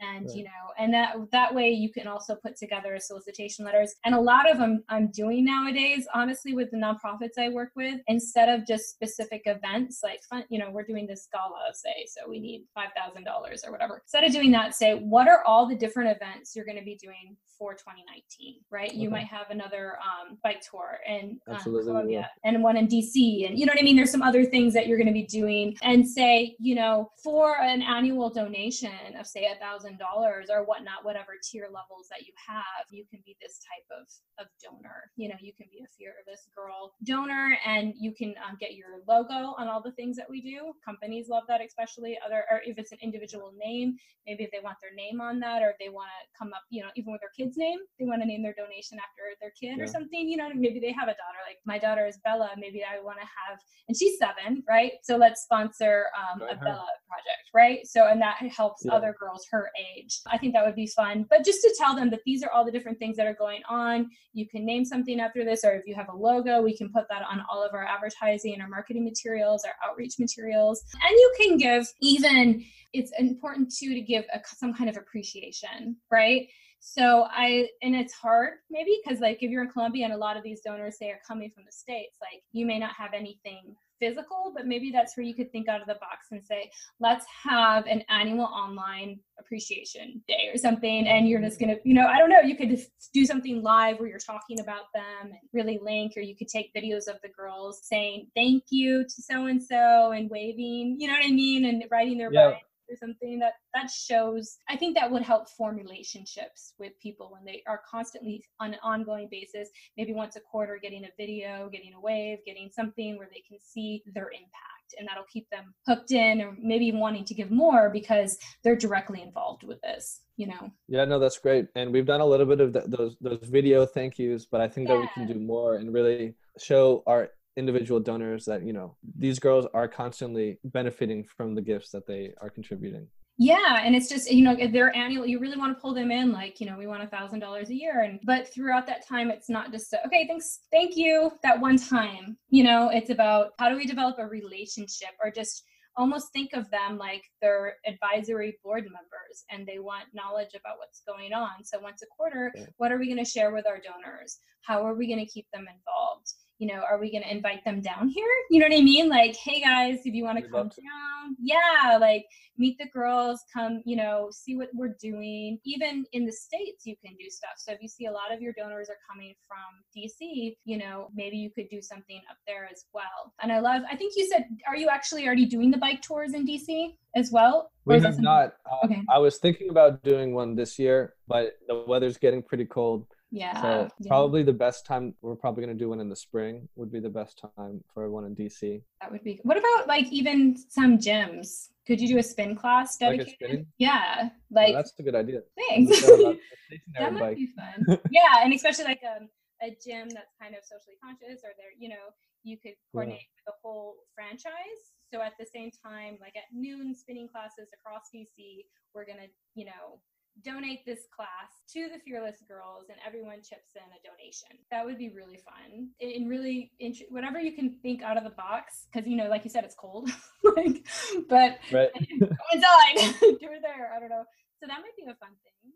and right. you know and that that way you can also put together solicitation letters. And a lot of them i'm doing nowadays honestly with the nonprofits i work with instead of just specific events like fun you know we're doing this gala say so we need $5000 or whatever. Instead of doing that say what are all the different events you're going to be doing for 2019 right? You might have another um, bike tour in um, Colombia and one in dc and you know what i mean? There's some other things that you're going to be doing. And say you know for an annual donation of say a thousand dollars or whatnot, whatever tier levels that you have, you can be this type of, of donor. You know, you can be a fearless girl donor and you can um, get your logo on all the things that we do. Companies love that, especially other, or if it's an individual name, maybe if they want their name on that or if they want to come up, you know, even with their kid's name, they want to name their donation after their kid yeah. or something, you know, maybe they have a daughter, like my daughter is Bella, maybe I want to have, and she's seven, right? So let's sponsor um, a Bella project, right? So, and that helps yeah. other girls her age. I think that would be fun. But just to tell them that these are all the different things that are going on. You can name something after this, or if you have a logo, we can put that on all of our advertising, our marketing materials, our outreach materials. And you can give even, it's important too to give a, some kind of appreciation, right? So I, and it's hard maybe because like if you're in Colombia and a lot of these donors say are coming from the States, like you may not have anything physical, but maybe that's where you could think out of the box and say, let's have an annual online appreciation day or something. And you're just going to, you know, I don't know, you could do something live where you're talking about them and really link, or you could take videos of the girls saying thank you to so and so and waving, you know what I mean? And writing their yeah or something that that shows i think that would help form relationships with people when they are constantly on an ongoing basis maybe once a quarter getting a video getting a wave getting something where they can see their impact and that'll keep them hooked in or maybe wanting to give more because they're directly involved with this you know yeah no that's great and we've done a little bit of those those video thank yous but i think yeah. that we can do more and really show our individual donors that you know these girls are constantly benefiting from the gifts that they are contributing. Yeah and it's just you know they're annual you really want to pull them in like you know we want a thousand dollars a year and but throughout that time it's not just a, okay thanks thank you that one time you know it's about how do we develop a relationship or just almost think of them like they're advisory board members and they want knowledge about what's going on. So once a quarter what are we going to share with our donors? How are we going to keep them involved you know, are we going to invite them down here? You know what I mean? Like, hey guys, if you want to come down, yeah, like meet the girls, come, you know, see what we're doing. Even in the States, you can do stuff. So if you see a lot of your donors are coming from DC, you know, maybe you could do something up there as well. And I love, I think you said, are you actually already doing the bike tours in DC as well? We have not. Uh, okay. I was thinking about doing one this year, but the weather's getting pretty cold. Yeah. So yeah. probably the best time we're probably going to do one in the spring would be the best time for one in DC. That would be. What about like even some gyms? Could you do a spin class dedicated? Like yeah, like that's a good idea. Thanks. that might be fun. yeah, and especially like a, um, a gym that's kind of socially conscious, or they're you know you could coordinate yeah. the whole franchise. So at the same time, like at noon spinning classes across DC, we're gonna you know donate this class to the fearless girls and everyone chips in a donation that would be really fun and really int- whatever you can think out of the box because you know like you said it's cold like but right. inside do it there i don't know So that might be a fun thing.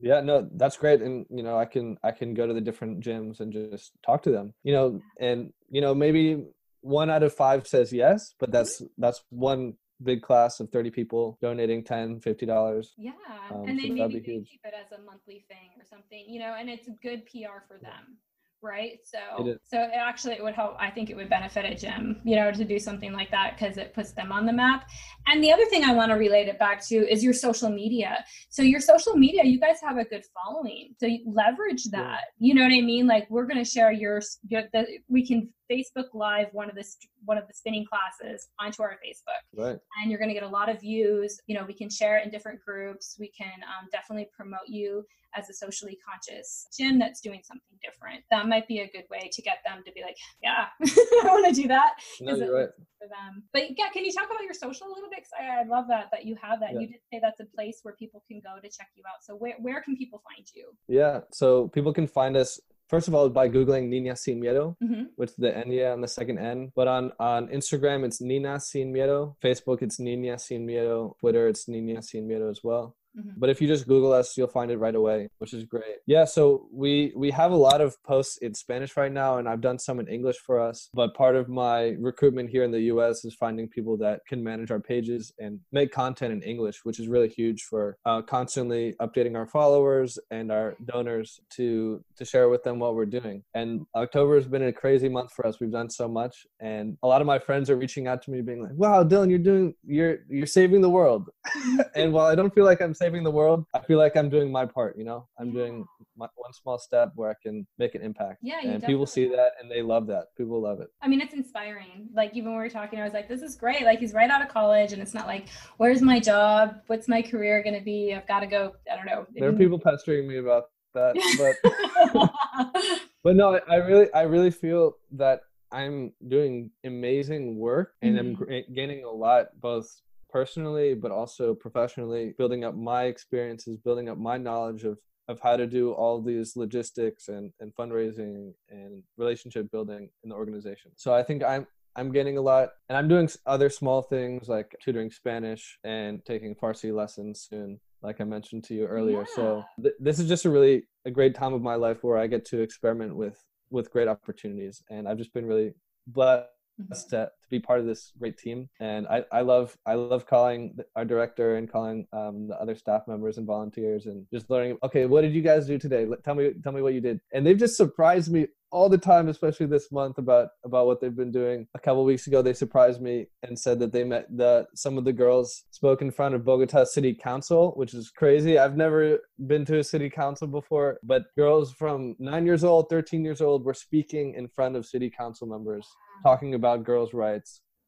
Yeah. Yeah, no, that's great. And you know, I can I can go to the different gyms and just talk to them. You know, and you know, maybe one out of five says yes, but that's mm-hmm. that's one big class of 30 people donating 10 50 dollars. Yeah um, and so maybe they keep it as a monthly thing or something you know and it's good pr for them right? So so it actually it would help i think it would benefit a gym you know to do something like that because it puts them on the map. And the other thing i want to relate it back to is your social media. So your social media you guys have a good following so leverage that yeah. you know what i mean? Like we're going to share your, your the, we can Facebook Live one of the one of the spinning classes onto our Facebook, right. and you're going to get a lot of views. You know, we can share it in different groups. We can um, definitely promote you as a socially conscious gym that's doing something different. That might be a good way to get them to be like, yeah, I want to do that. No, you're right. For them. But yeah, can you talk about your social a little bit? Cause I, I love that that you have that. Yeah. You did say that's a place where people can go to check you out. So where where can people find you? Yeah, so people can find us first of all by googling Niña Sin Miedo, mm-hmm. with the Enya on the second N. But on on Instagram it's Niña Sin Miedo. Facebook it's Niña Sin Miedo. Twitter it's Niña Sin Miedo as well. Mm-hmm. But if you just Google us, you'll find it right away, which is great. Yeah, so we we have a lot of posts in Spanish right now, and I've done some in English for us. But part of my recruitment here in the U.S. is finding people that can manage our pages and make content in English, which is really huge for uh, constantly updating our followers and our donors to to share with them what we're doing. And October has been a crazy month for us. We've done so much, and a lot of my friends are reaching out to me, being like, "Wow, Dylan, you're doing you're you're saving the world." and while I don't feel like I'm saving the world, I feel like I'm doing my part. You know, I'm doing my, one small step where I can make an impact. Yeah, and people see that and they love that. People love it. I mean, it's inspiring. Like even when we were talking, I was like, "This is great." Like he's right out of college, and it's not like, "Where's my job? What's my career going to be? I've got to go." I don't know. There are people pestering me about that, but but no, I really, I really feel that I'm doing amazing work and mm-hmm. I'm gaining a lot both personally but also professionally building up my experiences building up my knowledge of of how to do all these logistics and, and fundraising and relationship building in the organization. So i think i'm i'm getting a lot and i'm doing other small things like tutoring spanish and taking farsi lessons soon like i mentioned to you earlier. Yeah. so th- this is just a really a great time of my life where i get to experiment with with great opportunities and i've just been really blessed mm-hmm. to, to be part of this great team. And I, I love i love calling our director and calling um, the other staff members and volunteers and just learning okay what did you guys do today? Tell me tell me what you did. And they've just surprised me all the time especially this month about about what they've been doing. A couple weeks ago they surprised me and said that they met the some of the girls spoke in front of bogota city council which is crazy. I've never been to a city council before but girls from 9 years old 13 years old were speaking in front of city council members talking about girls' rights.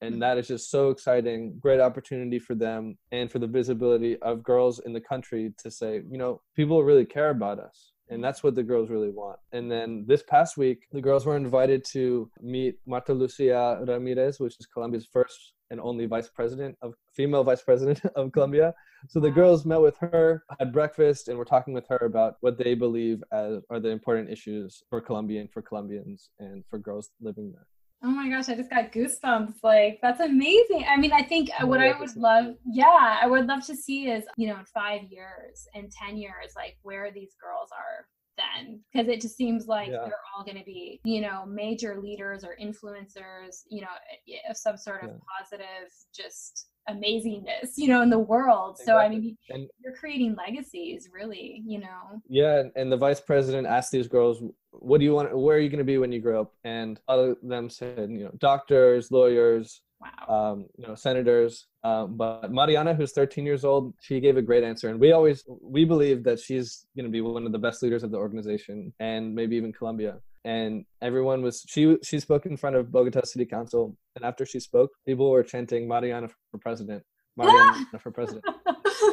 And mm. that is just so exciting. Great opportunity for them and for the visibility of girls in the country to say, you know, people really care about us. And mm. that's what the girls really want. And then this past week, the girls were invited to meet Marta Lucia Ramirez, which is Colombia's first and only vice president of female vice president of Colombia. So the girls met with her, had breakfast, and were talking with her about what they believe as are the important issues for Colombia and for Colombians and for girls living there. Oh my gosh, I just got goosebumps. Like, that's amazing. I mean, I think what I would love, yeah, I would love to see is, you know, in five years, and 10 years, like where these girls are then. Because it just seems like yeah. they're all going to be, you know, major leaders or influencers, you know, eh, eh, of some sort of yeah. positive, just amazingness you know in the world. Exactly. so i mean and, you're creating legacies really you know. Yeah and the vice president asked these girls what do you want where are you going to be when you grow up? And all of them said you know doctors lawyers wow. um, you know senators um, but mariana who's 13 years old she gave a great answer. And we always we believe that she's going to be one of the best leaders of the organization and maybe even colombia and everyone was she she spoke in front of Bogota City Council, and after she spoke, people were chanting Mariana for president, Mariana for president.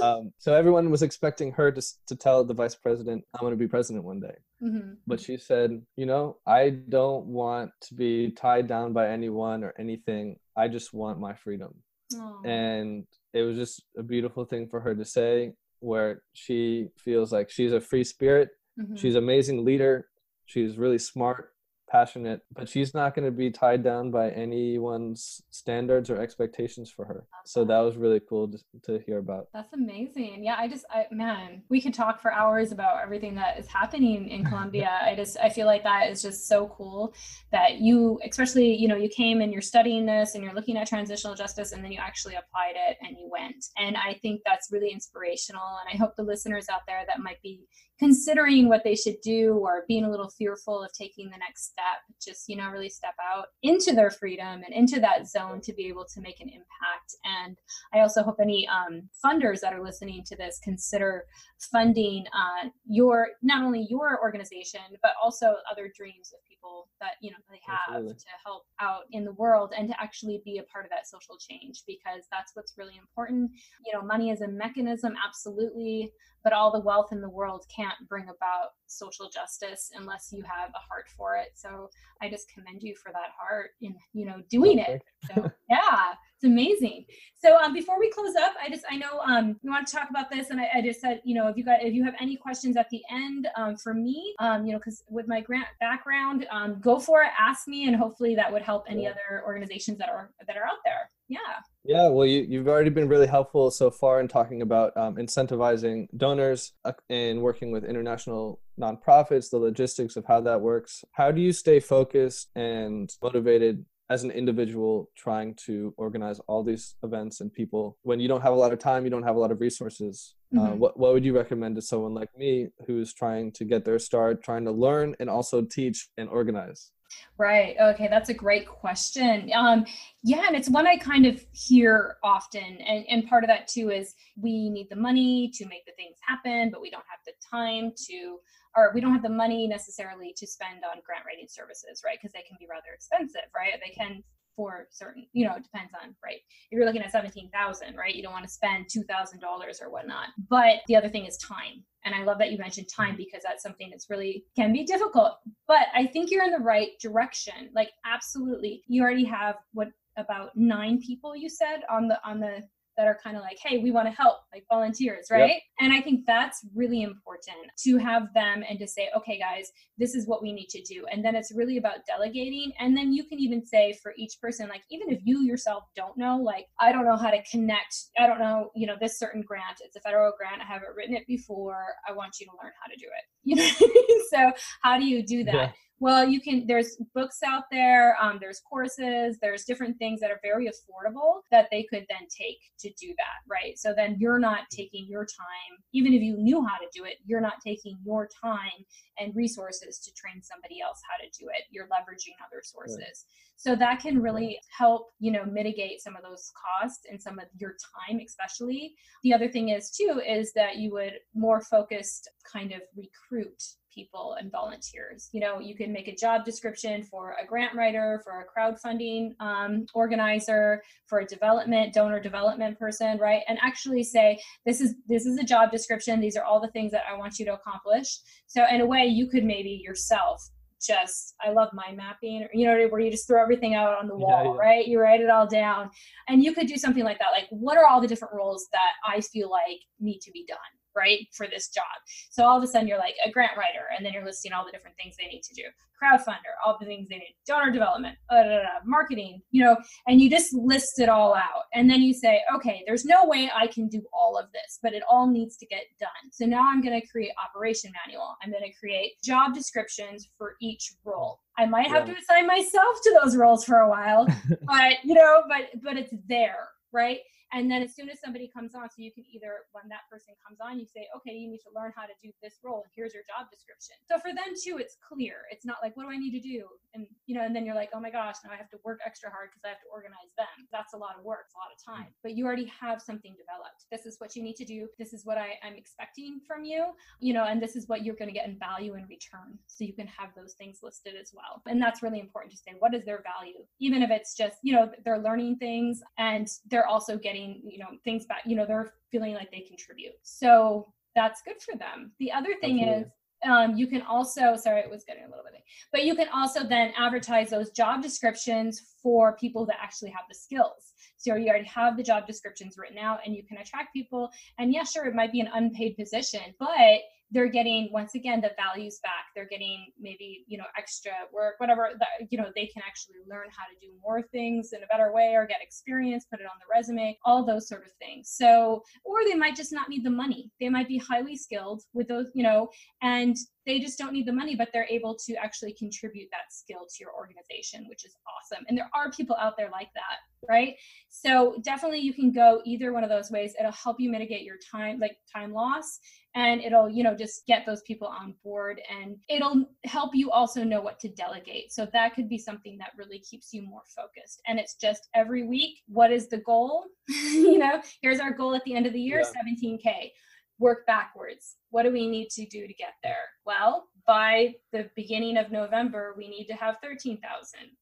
Um, so everyone was expecting her to to tell the vice president, "I'm going to be president one day." Mm-hmm. But she said, "You know, I don't want to be tied down by anyone or anything. I just want my freedom." Aww. And it was just a beautiful thing for her to say, where she feels like she's a free spirit. Mm-hmm. She's an amazing leader She's really smart. passionate, but she's not going to be tied down by anyone's standards or expectations for her. So that was really cool to, to hear about. That's amazing. Yeah, I just, I, man, we could talk for hours about everything that is happening in Colombia. I just, I feel like that is just so cool that you, especially, you know, you came and you're studying this and you're looking at transitional justice and then you actually applied it and you went. And I think that's really inspirational. And I hope the listeners out there that might be considering what they should do or being a little fearful of taking the next step just you know really step out into their freedom and into that zone to be able to make an impact. And i also hope any um, funders that are listening to this consider funding uh, your not only your organization but also other dreams of people that you know they have Absolutely. to help out in the world and to actually be a part of that social change because that's what's really important. You know money is a mechanism absolutely but all the wealth in the world can't bring about social justice unless you have a heart for it. So i just commend you for that heart in you know doing it. So yeah it's amazing. So um, before we close up i just i know um, you want to talk about this and I, I, just said you know if you got if you have any questions at the end um, for me um, you know because with my grant background um, go for it ask me and hopefully that would help any other organizations that are that are out there. Yeah. Yeah, well, you, you've already been really helpful so far in talking about um, incentivizing donors uh, and working with international nonprofits, the logistics of how that works. How do you stay focused and motivated as an individual trying to organize all these events and people when you don't have a lot of time, you don't have a lot of resources? Uh, mm-hmm. Uh, what, what would you recommend to someone like me who's trying to get their start, trying to learn and also teach and organize? Right. Okay. That's a great question. Um, yeah. And it's one I kind of hear often. And, and part of that too is we need the money to make the things happen, but we don't have time to, or we don't have the money necessarily to spend on grant writing services, right? Because they can be rather expensive, right? They can for certain, you know, it depends on, right? If you're looking at 17,000, right? You don't want to spend $2,000 or whatnot. But the other thing is time. And I love that you mentioned time mm-hmm. because that's something that's really can be difficult. But I think you're in the right direction. Like absolutely. You already have what about nine people you said on the on the that are kind of like, hey, we want to help, like volunteers, right? Yep. And I think that's really important to have them and to say, okay, guys, this is what we need to do. And then it's really about delegating. And then you can even say for each person, like, even if you yourself don't know, like, I don't know how to connect, I don't know, you know, this certain grant, it's a federal grant, I haven't written it before, I want you to learn how to do it. You know, so how do you do that? Yeah well you can there's books out there um, there's courses there's different things that are very affordable that they could then take to do that right? So then you're not taking your time even if you knew how to do it you're not taking your time and resources to train somebody else how to do it. You're leveraging other sources. Right. so that can really help you know mitigate some of those costs and some of your time especially. The other thing is too is that you would more focused kind of recruit people and volunteers. You know, you can make a job description for a grant writer, for a crowdfunding um, organizer, for a development donor development person, right? And actually say this is this is a job description. These are all the things that I want you to accomplish. So in a way, you could maybe yourself just I love mind mapping, or, you know, where you just throw everything out on the wall, yeah, yeah. right? You write it all down. And you could do something like that. Like, what are all the different roles that I feel like need to be done? Right, for this job. So all of a sudden you're like a grant writer, and then you're listing all the different things they need to do. Crowdfunder, all the things they need, donor development, da, da, da, marketing, you know, and you just list it all out. And then you say, okay, there's no way I can do all of this, but it all needs to get done. So now I'm going to create operation manual. I'm going to create job descriptions for each role. I might have yeah. to assign myself to those roles for a while, but you know, but but it's there, right? And then as soon as somebody comes on, so you can either, when that person comes on, you say, okay, you need to learn how to do this role, and here's your job description. So for them too, it's clear. It's not like, what do I need to do? And, you know, and then you're like, oh my gosh, now I have to work extra hard because I have to organize them. That's a lot of work, it's a lot of time. But you already have something developed. This is what you need to do. This is what I, I'm expecting from you, you know, and this is what you're going to get in value in return. So you can have those things listed as well. And that's really important to say, what is their value? Even if it's just, you know, they're learning things and they're also getting getting you know things back you know they're feeling like they contribute. So that's good for them. The other thing Absolutely. is um, you can also sorry it was getting a little bit but you can also then advertise those job descriptions for people that actually have the skills. So you already have the job descriptions written out and you can attract people. And yeah sure it might be an unpaid position but they're getting once again the values back. They're getting maybe you know extra work whatever that you know they can actually learn how to do more things in a better way or get experience put it on the resume all those sort of things. So or they might just not need the money. They might be highly skilled with those you know and they just don't need the money but they're able to actually contribute that skill to your organization which is awesome. And there are people out there like that right? So definitely you can go either one of those ways. It'll help you mitigate your time like time loss and it'll you know just get those people on board and it'll help you also know what to delegate. So that could be something that really keeps you more focused. And it's just every week what is the goal? You know here's our goal at the end of the year yeah. 17k work backwards. What do we need to do to get there? Well, by the beginning of November, we need to have 13,000.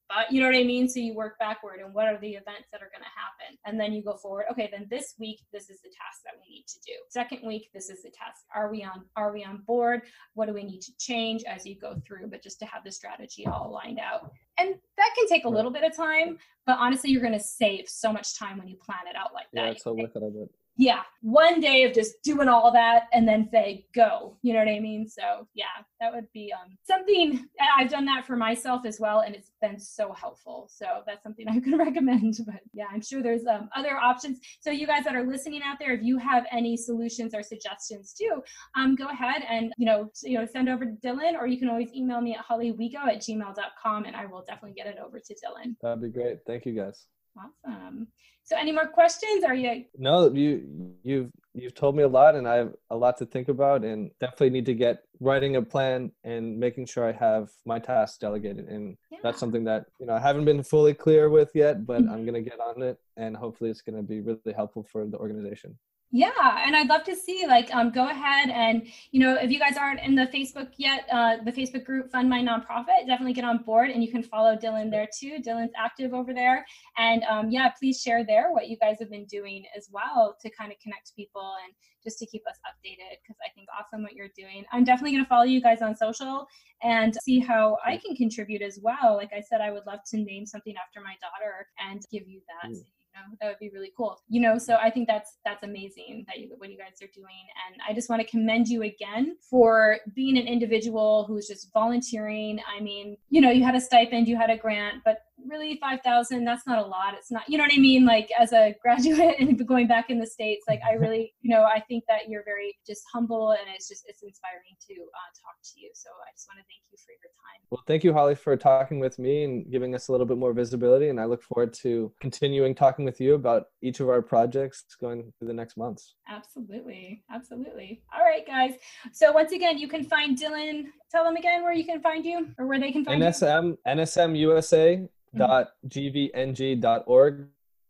But you know what I mean? So you work backward and what are the events that are going to happen? And then you go forward. Okay, then this week, this is the task that we need to do. Second week, this is the task. Are we on, are we on board? What do we need to change as you go through? But just to have the strategy all lined out. And that can take a little bit of time, but honestly, you're going to save so much time when you plan it out like that. Yeah, it's so worth it, I bet yeah, one day of just doing all that and then say go. You know what I mean? So yeah, that would be um, something I've done that for myself as well, and it's been so helpful. So that's something I could recommend. But yeah, I'm sure there's um, other options. So you guys that are listening out there, if you have any solutions or suggestions too, um, go ahead and you know you know send over to Dylan, or you can always email me at hollywego at gmail.com, and I will definitely get it over to Dylan. That'd be great. Thank you guys. Awesome. So, any more questions? Are you? No, you you've you've told me a lot, and I have a lot to think about, and definitely need to get writing a plan and making sure I have my tasks delegated. And yeah. that's something that you know I haven't been fully clear with yet, but mm-hmm. I'm gonna get on it, and hopefully it's gonna be really helpful for the organization. Yeah, and I'd love to see like um, go ahead and you know if you guys aren't in the Facebook yet, uh, the Facebook group Fund My Nonprofit, definitely get on board and you can follow Dylan there too. Dylan's active over there, and um, yeah, please share there what you guys have been doing as well to kind of connect people and just to keep us updated because I think awesome what you're doing. I'm definitely going to follow you guys on social and see how I can contribute as well. Like I said, I would love to name something after my daughter and give you that. Mm know that would be really cool. You know so i think that's that's amazing that you what you guys are doing. And i just want to commend you again for being an individual who's just volunteering. I mean you know you had a stipend you had a grant but really 5000 that's not a lot it's not you know what i mean? Like as a graduate and going back in the states like i really you know i think that you're very just humble and it's just it's inspiring to uh, talk to you. So i just want to thank you for your time. Well thank you holly for talking with me and giving us a little bit more visibility and i look forward to continuing talking with you about each of our projects going through the next months. Absolutely absolutely. All right guys. So once again you can find dylan tell them again where you can find you or where they can find nsm you. nsm usa dot gvng dot org.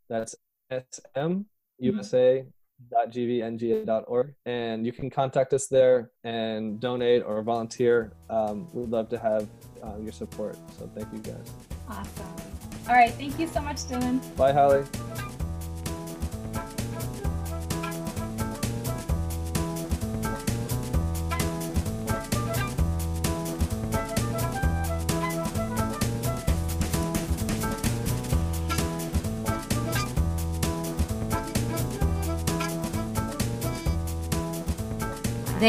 That's smusa dot gvng dot org, and you can contact us there and donate or volunteer. Um, we'd love to have uh, your support. So thank you guys. Awesome. All right. Thank you so much, Dylan. Bye, Holly.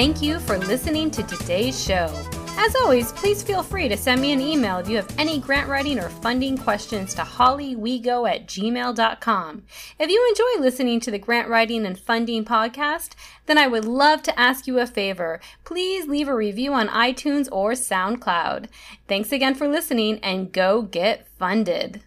Thank you for listening to today's show. As always, please feel free to send me an email if you have any grant writing or funding questions to hollywego at gmail.com. If you enjoy listening to the Grant Writing and Funding podcast, then I would love to ask you a favor. Please leave a review on iTunes or SoundCloud. Thanks again for listening and go get funded.